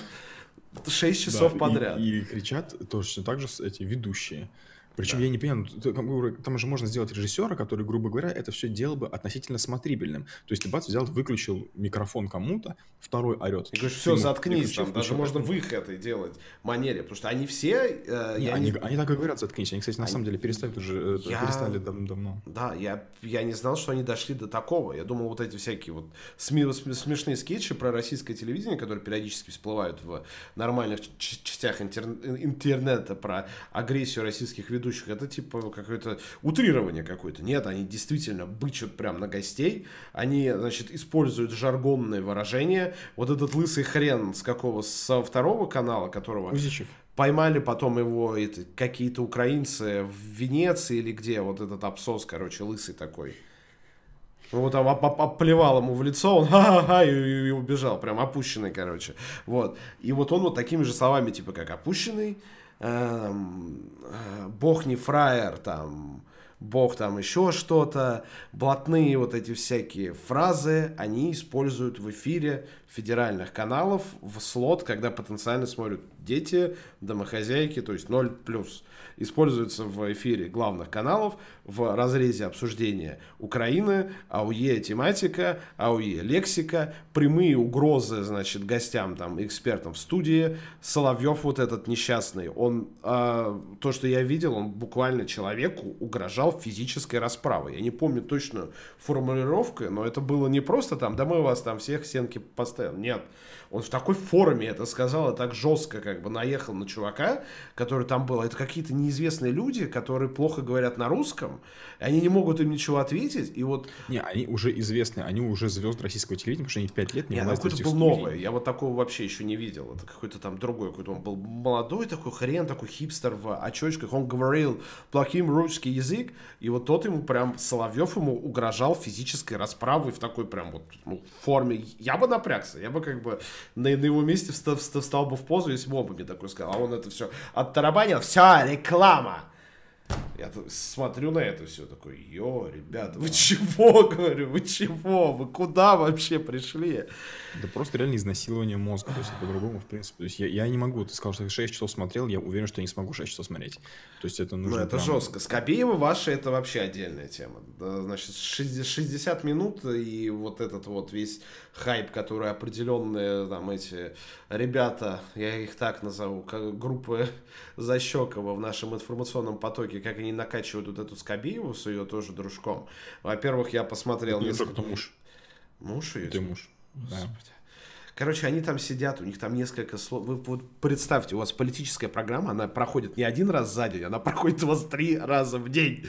шесть часов да, подряд. И, и кричат точно так же эти ведущие. Причем да. я не понимаю, ну, там же можно сделать режиссера, который, грубо говоря, это все делал бы относительно смотрибельным. То есть ты бац, взял, выключил микрофон кому-то, второй орет. И говоришь, все, заткнись, там, даже можно в их этой делать манере, потому что они все... Э, не, они, не... они так и говорят, заткнись. Они, кстати, на они... самом деле перестали уже, э, я... перестали дав давно. Да, я, я не знал, что они дошли до такого. Я думал, вот эти всякие вот сми... смешные скетчи про российское телевидение, которые периодически всплывают в нормальных частях интер... интернета про агрессию российских ведущих ведущих, это типа какое-то утрирование какое-то. Нет, они действительно бычат прям на гостей, они, значит, используют жаргонные выражения. Вот этот лысый хрен с какого, со второго канала, которого... Узичев. Поймали потом его какие-то украинцы в Венеции или где, вот этот абсос, короче, лысый такой. Ну, вот там оп оп оплевал ему в лицо, он ха-ха-ха, и, и, и убежал, прям опущенный, короче. Вот. И вот он вот такими же словами, типа, как опущенный, э, бог не фраер, там, бог там еще что-то, блатные вот эти всякие фразы, они используют в эфире федеральных каналов в слот, когда потенциально смотрят дети, домохозяйки, то есть 0+. Используются в эфире главных каналов в разрезе обсуждения Украины, АУЕ тематика, АУЕ лексика, прямые угрозы, значит, гостям, там, экспертам в студии. Соловьев вот этот несчастный, он, э, то, что я видел, он буквально человеку угрожал физической расправой. Я не помню точную формулировку, но это было не просто там, да мы вас там всех стенки поставим. Нет, он в такой форме это сказал, и так жестко как бы наехал на чувака, который там был. Это какие-то неизвестные люди, которые плохо говорят на русском, и они не могут им ничего ответить, и вот... Не, они уже известны, они уже звезды российского телевидения, потому что они пять лет не Нет, какой-то был новый, я вот такого вообще еще не видел. Это какой-то там другой, какой-то он был молодой такой хрен, такой хипстер в очочках, он говорил плохим русский язык, и вот тот ему прям, Соловьев ему угрожал физической расправой в такой прям вот ну, форме. Я бы напрягся, я бы как бы на, на его месте встал, встал бы в позу, если бы он бы мне такой сказал. А он это все оттарабанил. Все, реклама. Я смотрю на это все такой, йо, ребята, вы чего, говорю, вы чего, вы куда вообще пришли? Да просто реально изнасилование мозга, то есть по-другому, в принципе. То есть я, я не могу, ты сказал, что ты 6 часов смотрел, я уверен, что я не смогу 6 часов смотреть. То есть это нужно... Ну, это прям... жестко. Скобеева ваша, это вообще отдельная тема. Значит, 60 минут и вот этот вот весь хайп, который определенные там эти ребята, я их так назову, как группы Защекова в нашем информационном потоке, как они накачивают вот эту Скобееву с ее тоже дружком. Во-первых, я посмотрел... Это несколько... муж. Муж ее? Ты муж. Да. Короче, они там сидят, у них там несколько слов. Вы вот представьте, у вас политическая программа, она проходит не один раз за день, она проходит у вас три раза в день.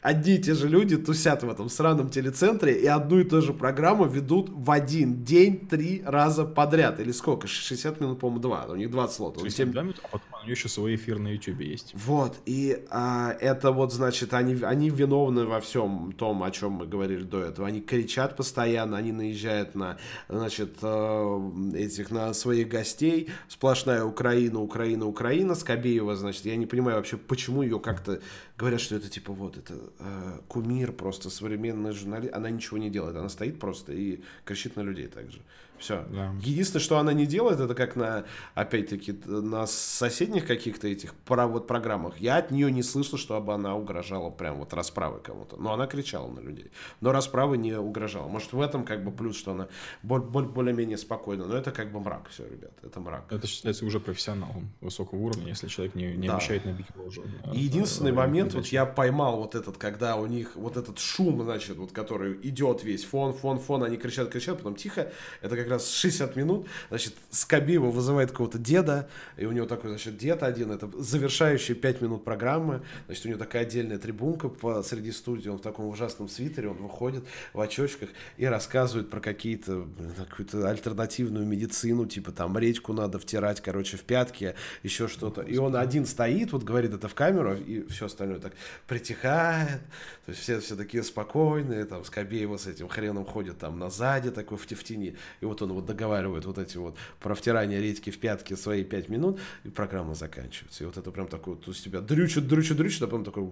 Одни и те же люди тусят в этом сраном телецентре и одну и ту же программу ведут в один день три раза подряд. Или сколько? 60 минут, по-моему, два. У них 20 слотов. 60 минут, а потом у нее еще свой эфир на YouTube есть. Вот, и а, это вот, значит, они, они виновны во всем том, о чем мы говорили до этого. Они кричат постоянно, они наезжают на, значит, э, этих, на своих гостей. Сплошная Украина, Украина, Украина. Скобеева, значит, я не понимаю вообще, почему ее как-то говорят, что это типа вот, это э, кумир просто современный журналист. Она ничего не делает, она стоит просто и кричит на людей также. Все. Да. Единственное, что она не делает, это как на, опять-таки, на соседних каких-то этих вот программах. Я от нее не слышал, чтобы она угрожала прям вот расправой кому-то. Но она кричала на людей. Но расправы не угрожала. Может, в этом как бы плюс, что она более-менее спокойна но это как бы мрак, все, ребят, это мрак. Это считается уже профессионалом высокого уровня, если человек не, не да. обещает набить рожу. Единственный момент, вот я поймал вот этот, когда у них вот этот шум, значит, вот который идет весь, фон, фон, фон, они кричат, кричат, потом тихо, это как раз 60 минут, значит, Скобиева вызывает какого-то деда, и у него такой, значит, дед один, это завершающие 5 минут программы, значит, у него такая отдельная трибунка посреди студии, он в таком ужасном свитере, он выходит в очочках и рассказывает про какие-то, какую-то альтернативную медицину, типа там речку надо втирать, короче, в пятки, еще что-то. И он один стоит, вот говорит это в камеру, и все остальное так притихает, то есть все, все такие спокойные, там, Скобеева с этим хреном ходит там на сзади такой в, в тени, и вот он вот договаривает вот эти вот про втирание редьки в пятки свои пять минут, и программа заканчивается. И вот это прям такой, то есть тебя дрючит, дрючит, дрючит, а потом такой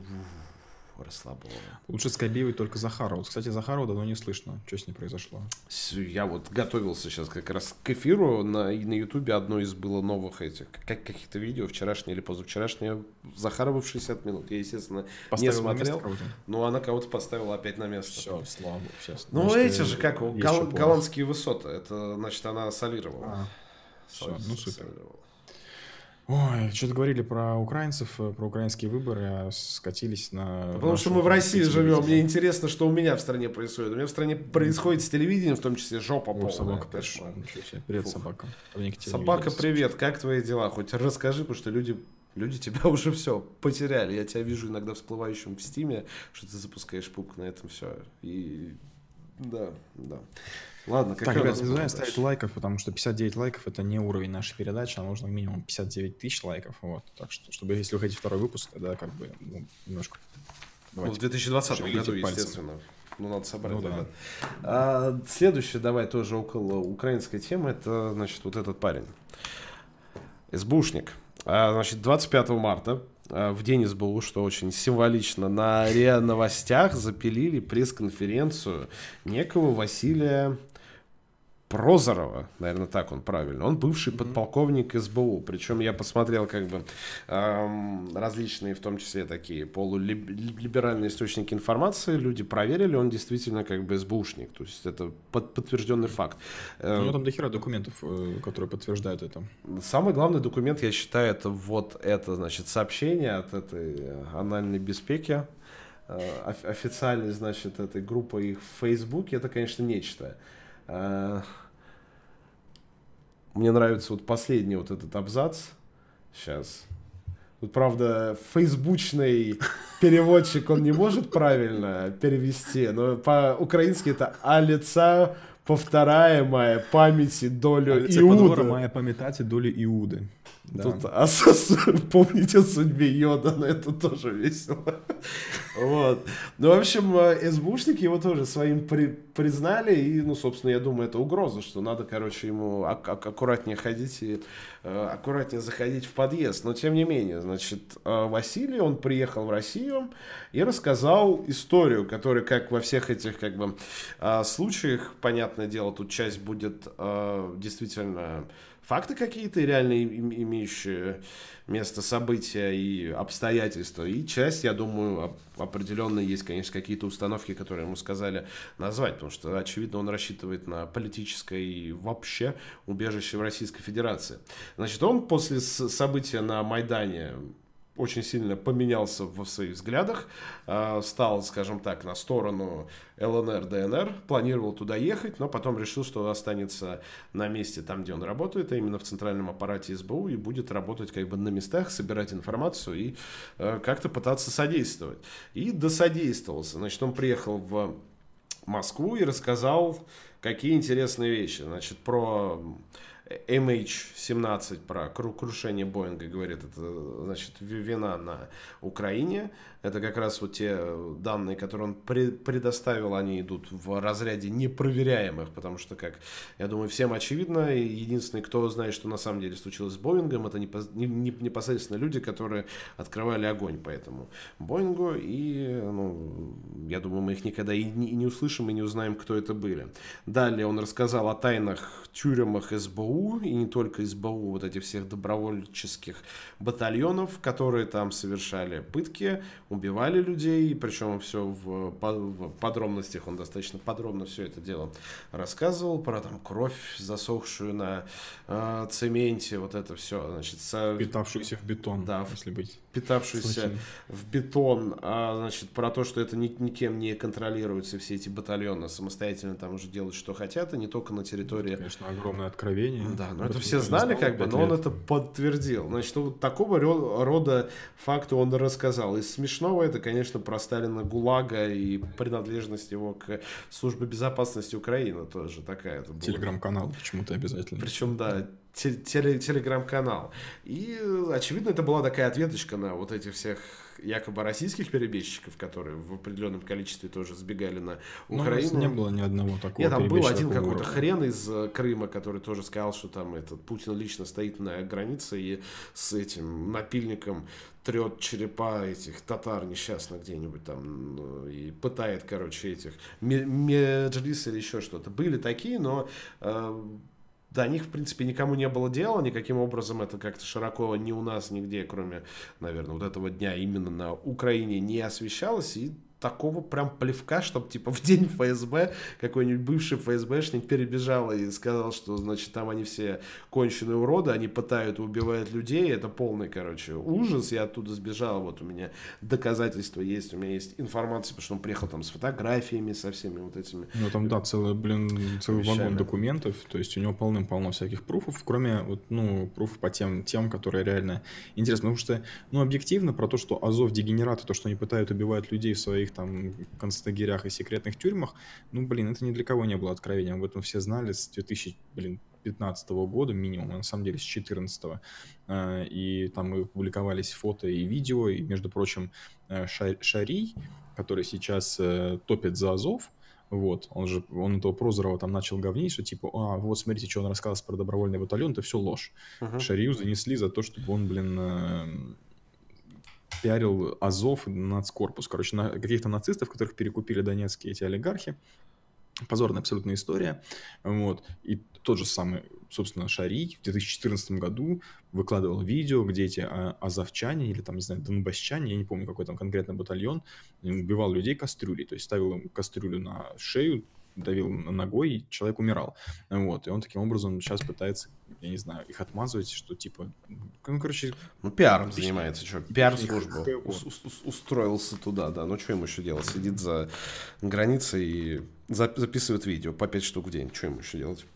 расслабово. Лучше Скобеевой только Захарова. Кстати, Захарова давно не слышно. Что с ней произошло? Я вот готовился сейчас как раз к эфиру. На, на Ютубе одно из было новых этих, как, каких-то видео, вчерашнее или позавчерашнее. Захарова в 60 минут. Я, естественно, Поставил не смотрел. Но она кого-то поставила опять на место. Все, слава богу. Сейчас. Ну, значит, эти же, как, гол, голландские высоты. Это, значит, она солировала. А, все, ну супер. Солировала. Ой, что-то говорили про украинцев, э, про украинские выборы, а скатились на... Потому что мы в России живем. Мне интересно, что у меня в стране происходит. У меня в стране происходит с телевидением, в том числе жопа полная. собака пришла. Привет, Фух. собака. Собака, привет. Как твои дела? Хоть расскажи, потому что люди Люди тебя уже все потеряли. Я тебя вижу иногда всплывающим в стиме, что ты запускаешь пук на этом все. И да, да. Ладно, как так, ребят, не забываем ставить лайков, потому что 59 лайков это не уровень нашей передачи, а нужно минимум 59 тысяч лайков. Вот. Так что, чтобы если вы хотите второй выпуск, тогда как бы ну, немножко. Ну, в 2020 году, естественно. Ну, надо собрать. Ну, да. а, следующее, давай, тоже около украинской темы, это, значит, вот этот парень. СБУшник. А, значит, 25 марта а, в день СБУ, что очень символично, на РИА Новостях запилили пресс-конференцию некого Василия Прозорова, наверное, так он правильно. Он бывший mm-hmm. подполковник СБУ. Причем я посмотрел как бы эм, различные, в том числе такие полулиберальные источники информации. Люди проверили, он действительно как бы СБУшник. То есть это под, подтвержденный факт. Ну, ну там дохера документов, э, которые подтверждают это. Самый главный документ, я считаю, это вот это, значит, сообщение от этой э, анальной беспеки э, официальной, значит, этой группы их в Фейсбуке, это, конечно, нечто. Мне нравится вот последний вот этот абзац. Сейчас. Вот, правда, фейсбучный переводчик, он не может правильно перевести, но по-украински это «а лица повторяемая памяти долю а Иуды». моя памятати долю Иуды. Да. Тут, а, помните судьбе Йода, но это тоже весело. Вот. Ну, в общем, э, СБУшники его тоже своим при, признали, и, ну, собственно, я думаю, это угроза, что надо, короче, ему ак- ак- аккуратнее ходить и э, аккуратнее заходить в подъезд. Но, тем не менее, значит, э, Василий, он приехал в Россию и рассказал историю, которая, как во всех этих, как бы, э, случаях, понятное дело, тут часть будет э, действительно факты какие-то реально имеющие место события и обстоятельства. И часть, я думаю, определенно есть, конечно, какие-то установки, которые ему сказали назвать, потому что, очевидно, он рассчитывает на политическое и вообще убежище в Российской Федерации. Значит, он после события на Майдане очень сильно поменялся в своих взглядах, а, стал, скажем так, на сторону ЛНР, ДНР, планировал туда ехать, но потом решил, что останется на месте там, где он работает, а именно в центральном аппарате СБУ, и будет работать как бы на местах, собирать информацию и а, как-то пытаться содействовать. И досодействовался. Значит, он приехал в Москву и рассказал, какие интересные вещи. Значит, про MH17 про крушение Боинга говорит, это значит вина на Украине. Это как раз вот те данные, которые он предоставил, они идут в разряде непроверяемых, потому что, как я думаю, всем очевидно, единственный, кто знает, что на самом деле случилось с Боингом, это непосредственно люди, которые открывали огонь по этому Боингу, и, ну, я думаю, мы их никогда и не услышим, и не узнаем, кто это были. Далее он рассказал о тайнах тюрьмах СБУ, СБУ, и не только СБУ, вот этих всех добровольческих батальонов, которые там совершали пытки, убивали людей, причем все в, в подробностях, он достаточно подробно все это дело рассказывал, про там кровь, засохшую на э, цементе, вот это все, значит... Со... Питавшуюся в бетон, да, если быть питавшийся Очень. в бетон, а, значит, про то, что это ни, никем не контролируется, все эти батальоны самостоятельно там уже делают, что хотят, и не только на территории... Это, конечно, огромное откровение. Да, но это, это все знали, как бы, но он это подтвердил. Значит, вот такого рода факты он рассказал. Из смешного это, конечно, про Сталина ГУЛАГа и принадлежность его к службе безопасности Украины тоже такая. Телеграм-канал почему-то обязательно. Причем, да, теле, телеграм-канал. И, очевидно, это была такая ответочка на вот этих всех якобы российских перебежчиков, которые в определенном количестве тоже сбегали на ну, Украину. Но не было ни одного такого Нет, там был один какой-то хрен из э, Крыма, который тоже сказал, что там этот Путин лично стоит на границе и с этим напильником трет черепа этих татар несчастных где-нибудь там ну, и пытает, короче, этих меджлис или еще что-то. Были такие, но э, до них, в принципе, никому не было дела, никаким образом это как-то широко ни у нас, нигде, кроме, наверное, вот этого дня именно на Украине не освещалось, и такого прям плевка, чтобы типа в день ФСБ какой-нибудь бывший ФСБшник перебежал и сказал, что значит там они все конченые уроды, они пытают и убивают людей, это полный, короче, ужас, я оттуда сбежал, вот у меня доказательства есть, у меня есть информация, потому что он приехал там с фотографиями, со всеми вот этими. Ну там, да, целый, блин, целый вещами. вагон документов, то есть у него полным-полно всяких пруфов, кроме вот, ну, пруфов по тем тем, которые реально интересны, потому что, ну, объективно про то, что Азов дегенераты, то, что они пытают убивать людей в своих своих там концлагерях и секретных тюрьмах, ну, блин, это ни для кого не было откровением. Об этом все знали с 2015 года минимум, а на самом деле с 2014. А, и там публиковались фото и видео, и, между прочим, э, Шарий, который сейчас э, топит за Азов, вот, он же, он этого Прозорова там начал говнить, что типа, а, вот смотрите, что он рассказывает про добровольный батальон, это все ложь. Uh-huh. Шарию занесли за то, чтобы он, блин, э, пиарил Азов нацкорпус, короче, на каких-то нацистов, которых перекупили донецкие эти олигархи. Позорная абсолютная история. Вот. И тот же самый, собственно, Шарий в 2014 году выкладывал видео, где эти а, азовчане или там, не знаю, донбасчане, я не помню, какой там конкретно батальон, убивал людей кастрюлей. То есть ставил им кастрюлю на шею, давил ногой, и человек умирал. Вот, и он таким образом сейчас пытается, я не знаю, их отмазывать, что типа, ну, короче... Ну, пиаром занимается, что, пиар-служба. Устроился туда, да, ну, что ему еще делать? Сидит за границей и записывает видео по 5 штук в день, что ему еще делать?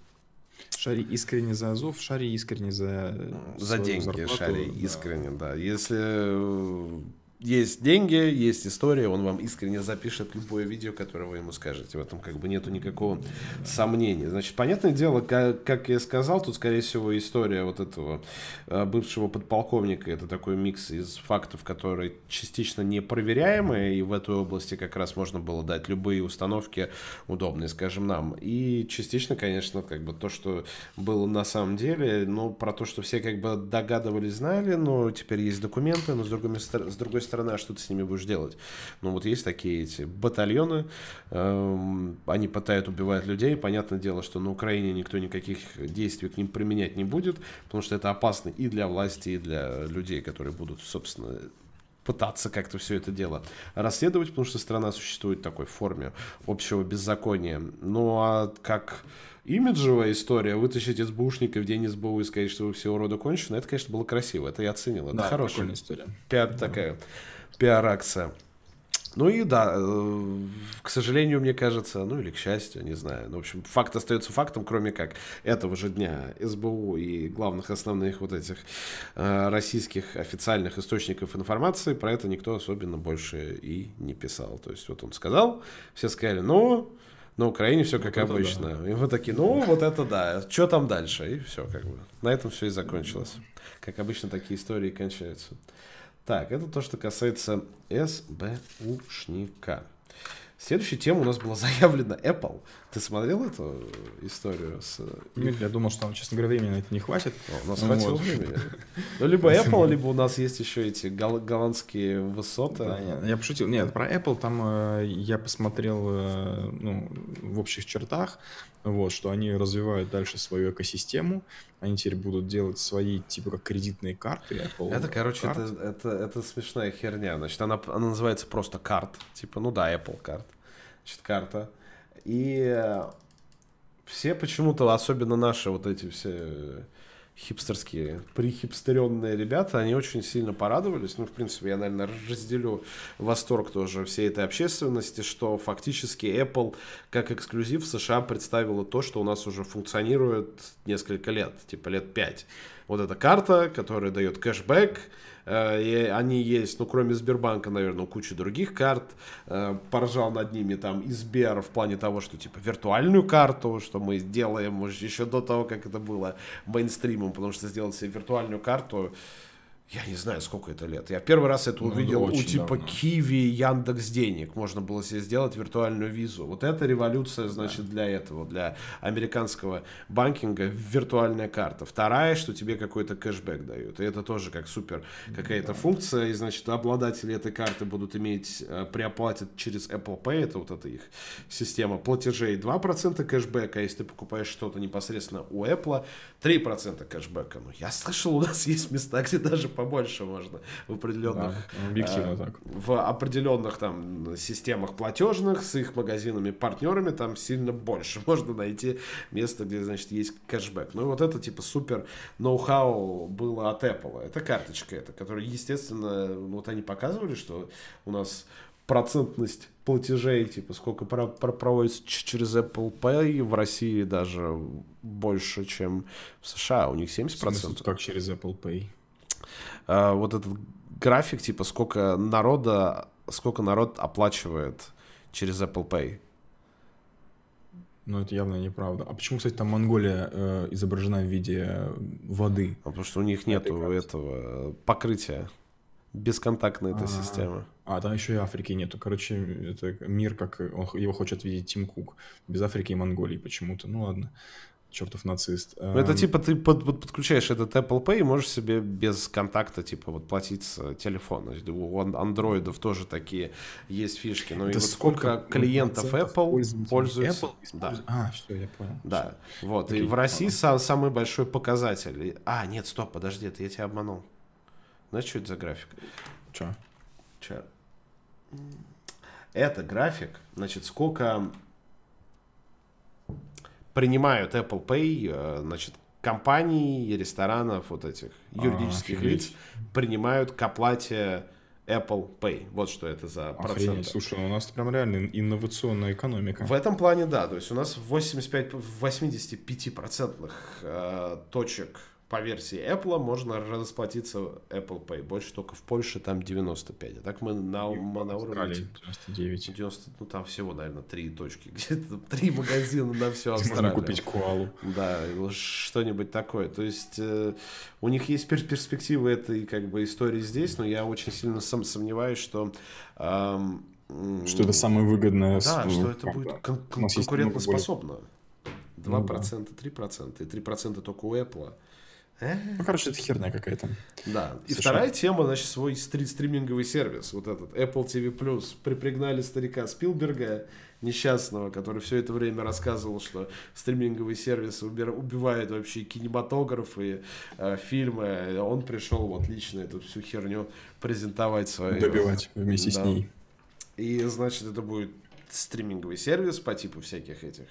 Шари искренне за Азов, Шари искренне за... За деньги, зарплату, Шари да. искренне, да. Если есть деньги, есть история, он вам искренне запишет любое видео, которое вы ему скажете. В этом как бы нету никакого сомнения. Значит, понятное дело, как, как я сказал, тут, скорее всего, история вот этого э, бывшего подполковника, это такой микс из фактов, которые частично непроверяемые, и в этой области как раз можно было дать любые установки удобные, скажем, нам. И частично, конечно, как бы то, что было на самом деле, ну, про то, что все как бы догадывались, знали, но теперь есть документы, но с другой, с другой стороны, стороны, а что ты с ними будешь делать? Ну, вот есть такие эти батальоны, э, они пытают убивать людей. Понятное дело, что на Украине никто никаких действий к ним применять не будет, потому что это опасно и для власти, и для людей, которые будут, собственно, пытаться как-то все это дело расследовать, потому что страна существует в такой форме общего беззакония. Ну а как имиджевая история, вытащить из бушника в день СБУ и сказать, что вы все уроды кончены, это, конечно, было красиво, это я оценил, это да, хорошая история. Пиар, да. такая пиар-акция. Ну и да, э, к сожалению, мне кажется, ну или к счастью, не знаю. Ну, в общем, факт остается фактом, кроме как этого же дня СБУ и главных основных вот этих э, российских официальных источников информации, про это никто особенно больше и не писал. То есть вот он сказал, все сказали, ну, на Украине все как вот обычно. Да. И мы такие, ну вот это да, что там дальше? И все как бы. На этом все и закончилось. Как обычно такие истории кончаются. Так, это то, что касается СБУшника. Следующая тема у нас была заявлена Apple. Ты смотрел эту историю? С... Нет, я думал, что там, честно говоря, времени на это не хватит. О, у нас хватило вот. времени. Ну, либо Apple, либо у нас есть еще эти гол- голландские высоты. Да, нет, я пошутил. Нет, про Apple там э, я посмотрел э, ну, в общих чертах, вот, что они развивают дальше свою экосистему. Они теперь будут делать свои, типа, как кредитные карты. Apple это, короче, это, это, это смешная херня. Значит, она, она называется просто карт. Типа, ну да, Apple карт значит, карта. И все почему-то, особенно наши вот эти все хипстерские, прихипстеренные ребята, они очень сильно порадовались. Ну, в принципе, я, наверное, разделю восторг тоже всей этой общественности, что фактически Apple как эксклюзив в США представила то, что у нас уже функционирует несколько лет, типа лет пять. Вот эта карта, которая дает кэшбэк, Э, и они есть, ну, кроме Сбербанка, наверное, куча других карт. Э, поржал над ними там и Сбер в плане того, что, типа, виртуальную карту, что мы делаем, может, еще до того, как это было мейнстримом, потому что сделать себе виртуальную карту, я не знаю, сколько это лет. Я первый раз это ну, увидел у типа давно. Киви, Яндекс денег. Можно было себе сделать виртуальную визу. Вот это революция, значит, для этого, для американского банкинга, виртуальная карта. Вторая, что тебе какой-то кэшбэк дают. И это тоже как супер какая-то да. функция. И, значит, обладатели этой карты будут иметь э, при оплате через Apple Pay, это вот эта их система платежей, 2% кэшбэка. А если ты покупаешь что-то непосредственно у Apple, 3% кэшбэка. Ну, я слышал, у нас есть места, где даже побольше можно в определенных... Да, объективно э, так. В определенных там системах платежных с их магазинами, партнерами там сильно больше можно найти место, где, значит, есть кэшбэк. Ну и вот это типа супер ноу-хау было от Apple. Это карточка эта, которая, естественно, вот они показывали, что у нас процентность платежей, типа сколько про про проводится через Apple Pay в России даже больше, чем в США. У них 70%. Смысле, как через Apple Pay? Э, вот этот график, типа, сколько народа, сколько народ оплачивает через Apple Pay. Ну, это явно неправда. А почему, кстати, там Монголия э, изображена в виде воды? А потому что у них нету этого покрытия. Бесконтактная эта система. А, там еще и Африки нету. Короче, это мир, как он, его хочет видеть Тим Кук. Без Африки и Монголии почему-то. Ну ладно чертов нацист. Ну, это типа ты под, под, подключаешь этот Apple Pay и можешь себе без контакта типа вот платить с телефона. У андроидов тоже такие есть фишки. Но ну, и вот сколько клиентов Apple пользуются... Apple да. А, все, я понял. Да, все. вот. Окей, и в России сам, самый большой показатель. А, нет, стоп, подожди, это я тебя обманул. Знаешь, что это за график? Че? Че? Это график, значит, сколько принимают Apple Pay, э, значит, компаний, ресторанов, вот этих юридических а, лиц принимают к оплате Apple Pay. Вот что это за процент. Охренеть, слушай, у нас прям реально инновационная экономика. В этом плане, да. То есть у нас 85, 85% э, точек по версии Apple можно расплатиться Apple Pay. Больше только в Польше там 95. А так мы на, мы на уровне... 99. 90, ну там всего, наверное, три точки. Где-то три магазина на все Австралию. Можно купить куалу. Да, что-нибудь такое. То есть э, у них есть перспективы этой как бы истории здесь, но я очень сильно сам сомневаюсь, что эм, что это самое выгодное. Да, что это будет кон- конкурентоспособно. 2%, ну, да. 3%. И 3% только у Apple. Ну, короче, это херня какая-то. Да. И вторая тема, значит, свой стри- стриминговый сервис, вот этот Apple TV+. Припрягнали старика Спилберга, несчастного, который все это время рассказывал, что стриминговый сервис убивает вообще кинематограф и э, фильмы. Он пришел вот лично эту всю херню презентовать свою. Добивать вместе да. с ней. И, значит, это будет стриминговый сервис по типу всяких этих э,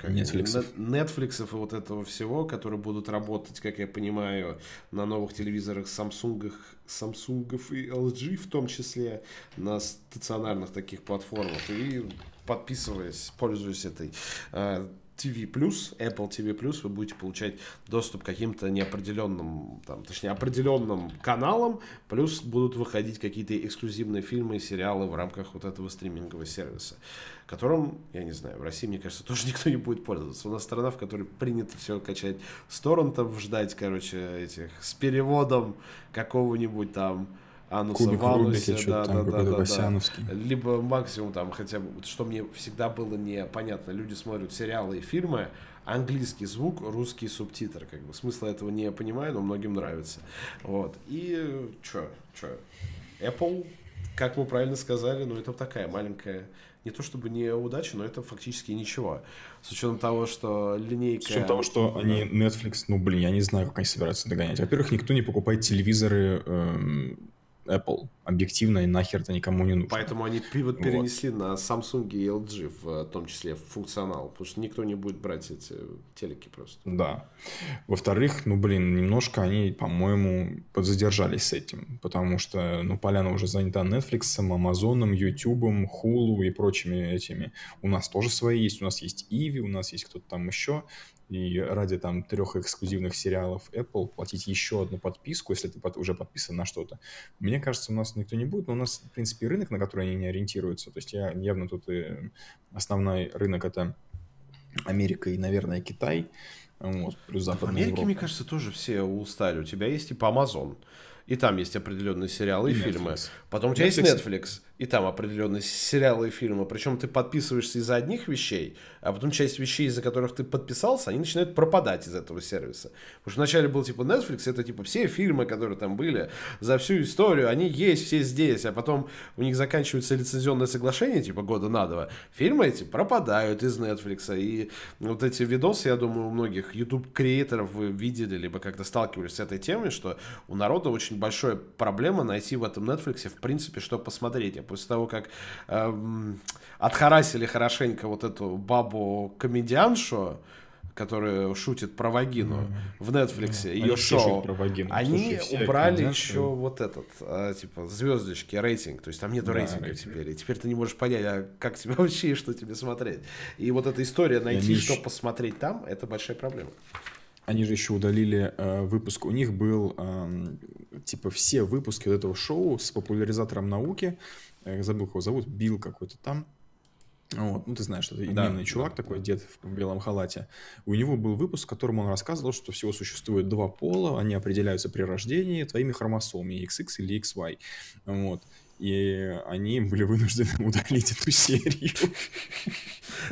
как Netflix. Netflix и вот этого всего, которые будут работать, как я понимаю, на новых телевизорах Samsung, Samsung и LG в том числе, на стационарных таких платформах. И подписываясь, пользуясь этой э, TV+, Apple TV+, вы будете получать доступ к каким-то неопределенным, там, точнее, определенным каналам, плюс будут выходить какие-то эксклюзивные фильмы и сериалы в рамках вот этого стримингового сервиса, которым, я не знаю, в России, мне кажется, тоже никто не будет пользоваться. У нас страна, в которой принято все качать с торрентов, ждать, короче, этих, с переводом какого-нибудь там Ануса Кубик в Анусе, Рубика, что-то да, там да, да, да, да. Васяновский. Либо максимум там хотя бы, что мне всегда было непонятно, люди смотрят сериалы и фильмы, английский звук, русский субтитр, как бы смысла этого не понимаю, но многим нравится. Вот. И чё, чё, Apple, как мы правильно сказали, ну это такая маленькая не то чтобы не удача, но это фактически ничего. С учетом того, что линейка... С учетом того, что они Netflix, ну блин, я не знаю, как они собираются догонять. Во-первых, никто не покупает телевизоры эм, Apple. Объективно и нахер это никому не нужно. Поэтому они пивот перенесли вот. на Samsung и LG в том числе в функционал, потому что никто не будет брать эти телеки просто. Да. Во-вторых, ну блин, немножко они, по-моему, подзадержались с этим, потому что, ну, поляна уже занята Netflix, Amazon, YouTube, Hulu и прочими этими. У нас тоже свои есть, у нас есть Иви, у нас есть кто-то там еще и ради там трех эксклюзивных сериалов Apple платить еще одну подписку, если ты под, уже подписан на что-то. Мне кажется, у нас никто не будет, но у нас, в принципе, рынок, на который они не ориентируются. То есть я явно тут и основной рынок это Америка и, наверное, Китай. Вот, плюс Западная В Америке, Европа. мне кажется, тоже все устали. У тебя есть типа Amazon, и там есть определенные сериалы и, И фильмы. Netflix. Потом у тебя Netflix. есть Netflix, и там определенные сериалы и фильмы. Причем ты подписываешься из-за одних вещей, а потом часть вещей, из-за которых ты подписался, они начинают пропадать из этого сервиса. Потому что вначале был типа Netflix, это типа все фильмы, которые там были за всю историю, они есть все здесь, а потом у них заканчивается лицензионное соглашение, типа года на два. Фильмы эти пропадают из Netflix. И вот эти видосы, я думаю, у многих YouTube-креаторов вы видели, либо как-то сталкивались с этой темой, что у народа очень большая проблема найти в этом Netflix, в принципе, что посмотреть. После того, как эм, отхарасили хорошенько вот эту бабу-комедианшу, которая шутит про вагину в Netflix, ее Они все шоу, про вагину. они Слушай, убрали еще вот этот, а, типа, звездочки, рейтинг. То есть там нету Да, рейтинга рейтинг. теперь. И теперь ты не можешь понять, а как тебе вообще и что тебе смотреть. И вот эта история найти, они что еще- посмотреть там, это большая проблема. Они же еще удалили э, выпуск. У них был эм, типа все выпуски вот этого шоу с популяризатором науки. Э, забыл, кого зовут, Билл какой-то там. Вот, ну ты знаешь, это Да, именный чувак да, такой, дед в белом халате. У него был выпуск, в котором он рассказывал, что всего существует два пола, они определяются при рождении твоими хромосомами, XX или XY. Вот. И они были вынуждены удалить эту серию.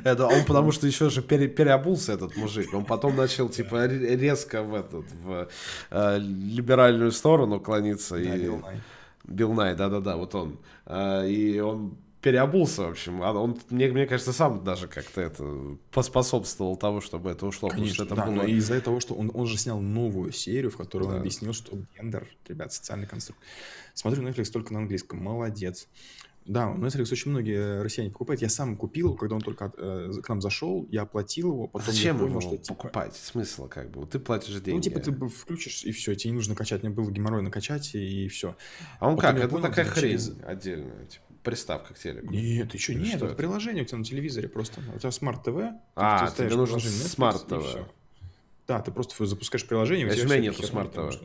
Это он потому что еще же пере- переобулся этот мужик. Он потом начал типа ре- резко в этот в э, либеральную сторону клониться. Да, и... Билл Най. Билл Най, да-да-да, вот он. А, и он переобулся, в общем. А Он, мне, мне кажется, сам даже как-то это поспособствовал тому, чтобы это ушло. потому Конечно, что это да, было... из-за того, что он, он же снял новую серию, в которой Да. он объяснил, что гендер, ребят, социальный конструкт. Смотрю Netflix только на английском, молодец. Да, Netflix очень многие россияне покупают. Я сам купил, его, когда он только э, к нам зашел, я оплатил его, потом Зачем я понял, его что типа, покупать? Смысл как бы? Вот ты платишь деньги. Ну, типа, ты включишь, и все, тебе не нужно качать. Мне было геморрой накачать, и, все. А он потом как? Это понял, такая хрень через- отдельная. Типа, приставка к телеку. Нет, еще нет, что это приложение у тебя на телевизоре просто. У тебя смарт-ТВ. А, ты тебе Netflix, смарт-ТВ. Да, ты просто запускаешь приложение, у тебя у меня нету смарт-ТВ.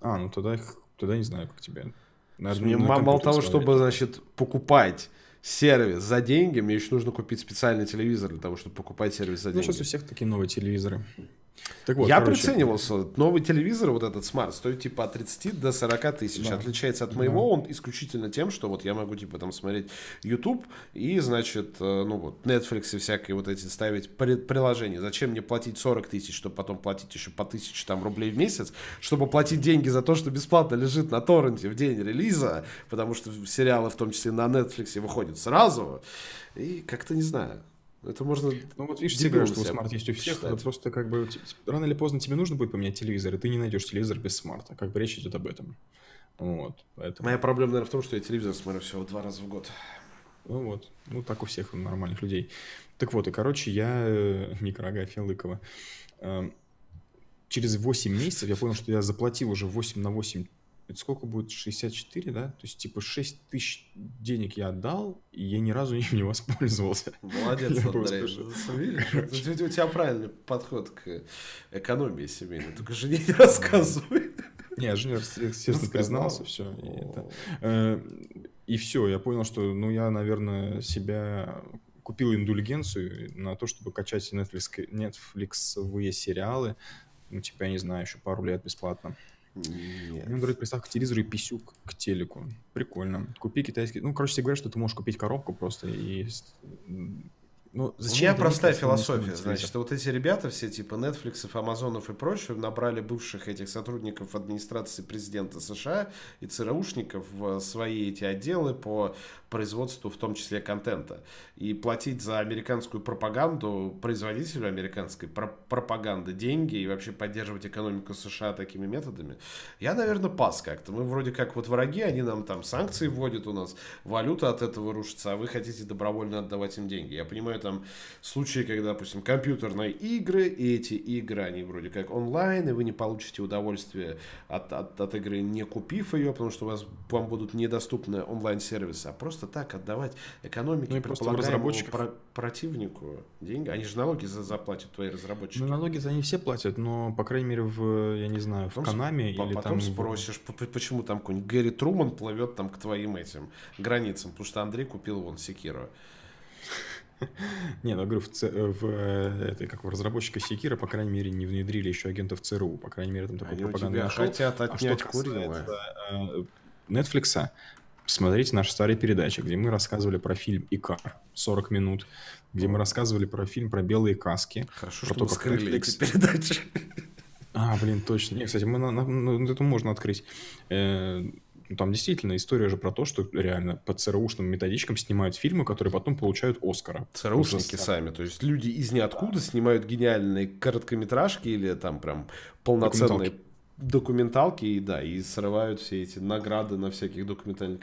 А, ну тогда, тогда не знаю, как тебе. Мне на мало того, смотреть. чтобы, значит, покупать сервис за деньги, мне еще нужно купить специальный телевизор для того, чтобы покупать сервис за Ну, деньги. сейчас у всех такие новые телевизоры. Так вот, Я короче, приценивался. Новый телевизор, вот этот смарт, стоит типа от 30 до 40 тысяч. Да. Отличается от моего он исключительно тем, что вот я могу типа там смотреть YouTube и, значит, э, ну вот Netflix и всякие вот эти ставить при- приложения. Зачем мне платить 40 тысяч, чтобы потом платить еще по 1000 там рублей в месяц, чтобы платить деньги за то, что бесплатно лежит на торренте в день релиза, потому что сериалы, в том числе на Netflix, выходят сразу. И как-то не знаю. Это можно... Ну вот видишь, тебе говорю, что смарт есть у всех, считать. это просто как бы рано или поздно тебе нужно будет поменять телевизор, и ты не найдешь телевизор без смарта. Как бы речь идет об этом. Вот, поэтому, Моя проблема, наверное, в том, что я телевизор смотрю всего два раза в год. ну вот, ну так у всех нормальных людей. Так вот, и короче, я, э, Никорога Фелыкова, эм, через 8 месяцев я понял, что я заплатил уже 8 на 8 это сколько будет? 64, да? То есть, типа, 6 тысяч денег я отдал, и я ни разу им не воспользовался. Молодец, Андрей. Видишь, у тебя- правильный подход к экономии семейной. Только жене не рассказывай. Не, я же, естественно, признался, все. И. Э, все, я понял, что, ну, я, наверное, себя купил индульгенцию на то, чтобы качать Netflix, Netflixовые сериалы, ну, типа, я не знаю, еще пару лет бесплатно. Нет. У Android приставка к телевизору и писюк к телеку. Прикольно. Купи китайский. Ну, короче, тебе говорят, что ты можешь купить коробку просто и ну, зачем У меня простая философия, значит, вот эти ребята все типа Netflix, Амазонов и прочее набрали бывших этих сотрудников администрации президента США и ЦРУшников в свои эти отделы по производству в том числе контента. И платить за американскую пропаганду производителю американской про пропаганды деньги и вообще поддерживать экономику США такими методами, я, наверное, пас как-то. Мы вроде как вот враги, они нам там санкции вводят у нас, валюта от этого рушится, а вы хотите добровольно отдавать им деньги. Я понимаю, там случаи, когда, допустим, компьютерные игры, и эти игры, они вроде как онлайн, и вы не получите удовольствие от, от, от игры, не купив ее, потому что у вас, вам будут недоступны онлайн-сервисы, а просто так отдавать экономике, ну, предполагаемому про противнику деньги. Они же налоги за заплатят, твои разработчики. Ну, налоги за они все платят, но, по крайней мере, в, я не знаю, в потом Канаме или потом там... спросишь, почему там какой-нибудь Гэри Труман плывет там к твоим этим границам, потому что Андрей купил вон Секиру. Не, ну, говорю, в, ц... в этой, как у разработчика Секира, по крайней мере, не внедрили еще агентов ЦРУ. По крайней мере, там такой пропаганда нашел. хотят отнять а курило. Э, Netflix, смотрите наши старые передачи, где мы рассказывали про фильм «Икар» 40 минут, где мы рассказывали про фильм про белые каски. Хорошо, про что то, скрыли Netflix... эти передачи. А, блин, точно. Не, кстати, мы на, на, на, это можно открыть. Э, ну, там действительно история же про то, что реально по ЦРУшным методичкам снимают фильмы, которые потом получают Оскара. ЦРУшники сами, то есть люди из ниоткуда снимают гениальные короткометражки или там прям полноценные документалки, и да, и срывают все эти награды на всяких документальных,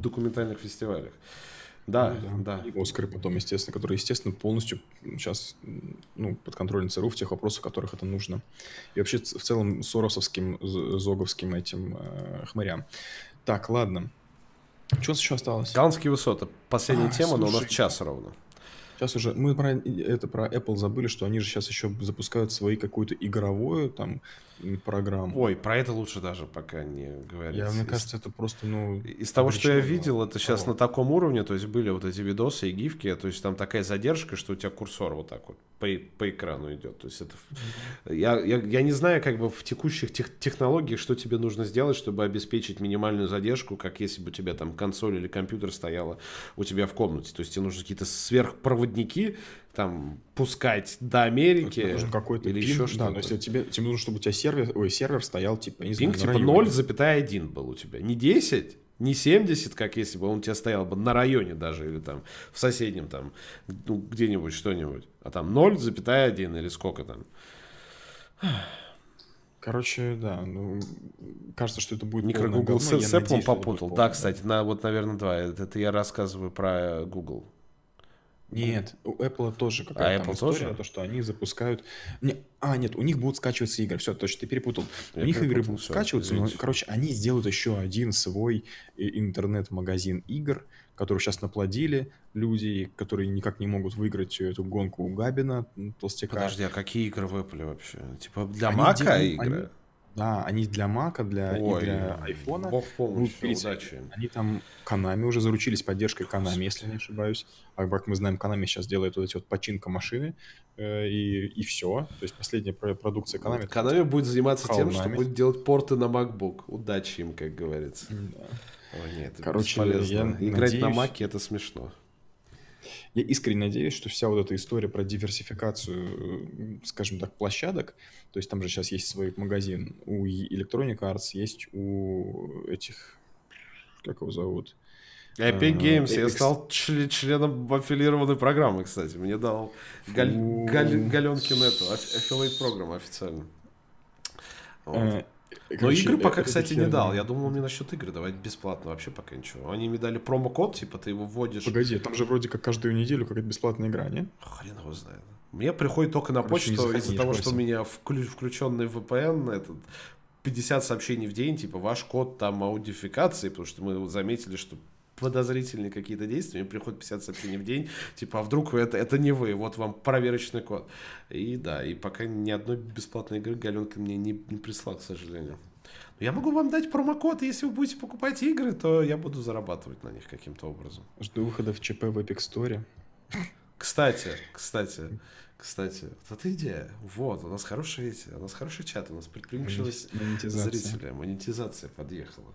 документальных фестивалях. Да, ну, да. И Оскары потом, естественно, которые, естественно, полностью сейчас ну, под контролем ЦРУ в тех вопросах, в которых это нужно. И вообще в целом соросовским, зоговским этим э, хмырям. Так, ладно. Что у нас еще осталось? Голландские высоты. Последняя а, тема, слушай, но у нас час ровно. Сейчас уже мы про это про Apple забыли, что они же сейчас еще запускают свои какую-то игровую там программу. Ой, про это лучше даже пока не говорить. Я, мне кажется, это просто, ну... Из того, что я видел, это сейчас на таком уровне, то есть были вот эти видосы и гифки, то есть там такая задержка, что у тебя курсор вот так вот по, по экрану идет. То есть это... Я, я, я не знаю, как бы в текущих тех, технологиях, что тебе нужно сделать, чтобы обеспечить минимальную задержку, как если бы у тебя там консоль или компьютер стояла у тебя в комнате. То есть тебе нужны какие-то сверхпроводники, там пускать до Америки нужен какой-то или пин, еще что-то. Да, то есть тебе, тебе нужно, чтобы у тебя сервер, ой, сервер стоял типа, не Пинг знаю, типа 0,1 был у тебя. Не 10, не 70, как если бы он у тебя стоял бы на районе даже, или там в соседнем там, ну, где-нибудь что-нибудь, а там 0,1 или сколько там. Короче, да, ну, кажется, что это будет Микро Google с, с Apple попутал. Да, кстати, на, вот, наверное, два. Это, это я рассказываю про Google. Нет, у Apple тоже какая-то а там история, тоже? то, что они запускают... Не, а, нет, у них будут скачиваться игры. Все, точно, ты перепутал. Я у них игры будут все, скачиваться, извините. но, короче, они сделают еще один свой э, интернет-магазин игр, который сейчас наплодили люди, которые никак не могут выиграть эту гонку у Габина, толстяка. Подожди, а какие игры в Apple вообще? Типа для Мака игры? Они, да, они для Мака, для, Ой, и для Айфона. Бог помощи, удачи. Они там Канами уже заручились поддержкой Канами, если не ошибаюсь. А как мы знаем, Канами сейчас делает вот эти вот починка машины э, и, и все. То есть последняя продукция Канами. Канами будет заниматься тем, что будет делать порты на MacBook. Удачи им, как говорится. Да. Ой, нет, Короче, я Играть надеюсь... на Маке это смешно. Я искренне надеюсь, что вся вот эта история про диверсификацию, э, скажем так, площадок, то есть там же сейчас есть свой магазин, у Electronic Arts есть у этих, как его зовут? Epic а, Games. Epic... Я стал членом аффилированной программы, кстати. Мне дал Галь... Галь... Галенкин эту, affiliate программу официально. Вот. Короче, Но игры пока, кстати, не дал. Я думал, мне насчет игры давать бесплатно. Вообще пока ничего. Они мне дали промокод, типа ты его вводишь. Погоди, там же вроде как каждую неделю какая-то бесплатная игра, не? Хрен его знает. Мне приходит только на Короче, почту из-за того, что у меня вклю- включенный VPN, этот 50 сообщений в день, типа ваш код там аудификации, потому что мы заметили, что подозрительные какие-то действия, мне приходит 50 сообщений в день, типа, а вдруг это, это не вы, вот вам проверочный код. И да, и пока ни одной бесплатной игры Галенка мне не, не прислал, к сожалению. Но я могу вам дать промокод, и если вы будете покупать игры, то я буду зарабатывать на них каким-то образом. Жду выхода в ЧП в Epic Store. Кстати, кстати, Кстати, вот эта идея. Вот, у нас хорошая эти, у нас хороший чат, у нас предприимчивость зрителя, монетизация подъехала.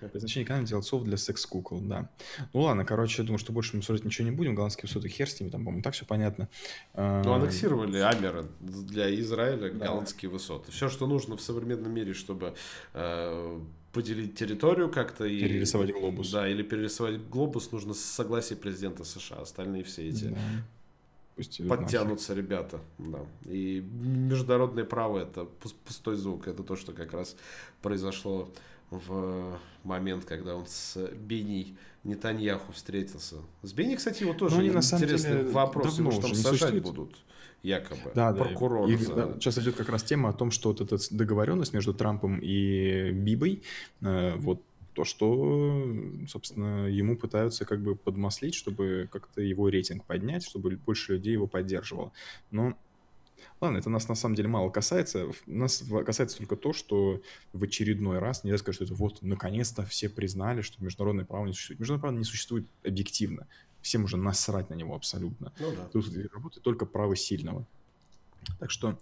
Предназначение канала делать софт для секс-кукол, да. Ну ладно, короче, я думаю, что больше мы обсуждать ничего не будем. Голландские высоты хер с ними, там, по-моему, так все понятно. Ну, аннексировали Амера для Израиля да. голландские высоты. Все, что нужно в современном мире, чтобы э, поделить территорию как-то. И, перерисовать глобус. Да, или перерисовать глобус нужно с согласия президента США. Остальные все эти да. Пусть подтянутся нахер. ребята. Да. И международное право это пустой звук. Это то, что как раз произошло в момент, когда он с Бенни Нетаньяху встретился. С Бенни, кстати, его тоже ну, интересный деле, вопрос, его там сажать существует. будут якобы. Да, прокурор. Да, и, да, сейчас идет как раз тема о том, что вот эта договоренность между Трампом и Бибой, э, вот то, что, собственно, ему пытаются как бы подмаслить, чтобы как-то его рейтинг поднять, чтобы больше людей его поддерживало. Но Ладно, это нас на самом деле мало касается. Нас касается только то, что в очередной раз нельзя сказать, что это вот наконец-то все признали, что международное право не существует. Международное право не существует объективно. Всем уже насрать на него абсолютно. Ну, да. Тут работает только право сильного. Так что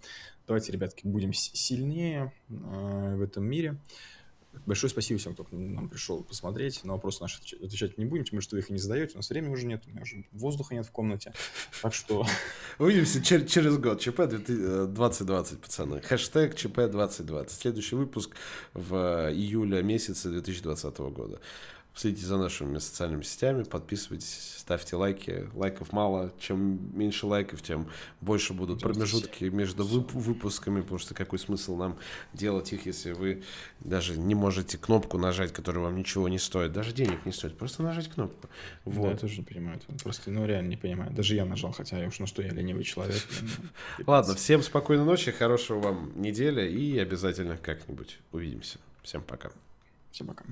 давайте, ребятки, будем сильнее э, в этом мире. Большое спасибо всем, кто к нам пришел посмотреть. На вопросы наши отвечать не будем, тем более, что вы их не задаете. У нас времени уже нет, у меня уже воздуха нет в комнате. Так что... Увидимся через, через год. ЧП 2020, пацаны. Хэштег ЧП 2020. Следующий выпуск в июле месяце 2020 года. Следите за нашими социальными сетями, подписывайтесь, ставьте лайки. Лайков мало. Чем меньше лайков, тем больше будут промежутки между вып- выпусками, потому что какой смысл нам делать их, если вы даже не можете кнопку нажать, которая вам ничего не стоит. Даже денег не стоит, просто нажать кнопку. Вот. Да, я тоже не понимаю. Просто, ну, реально не понимаю. Даже я нажал, хотя я уж ну что, я ленивый человек. Ладно, всем спокойной ночи, хорошего вам недели и обязательно как-нибудь увидимся. Всем пока. Всем пока.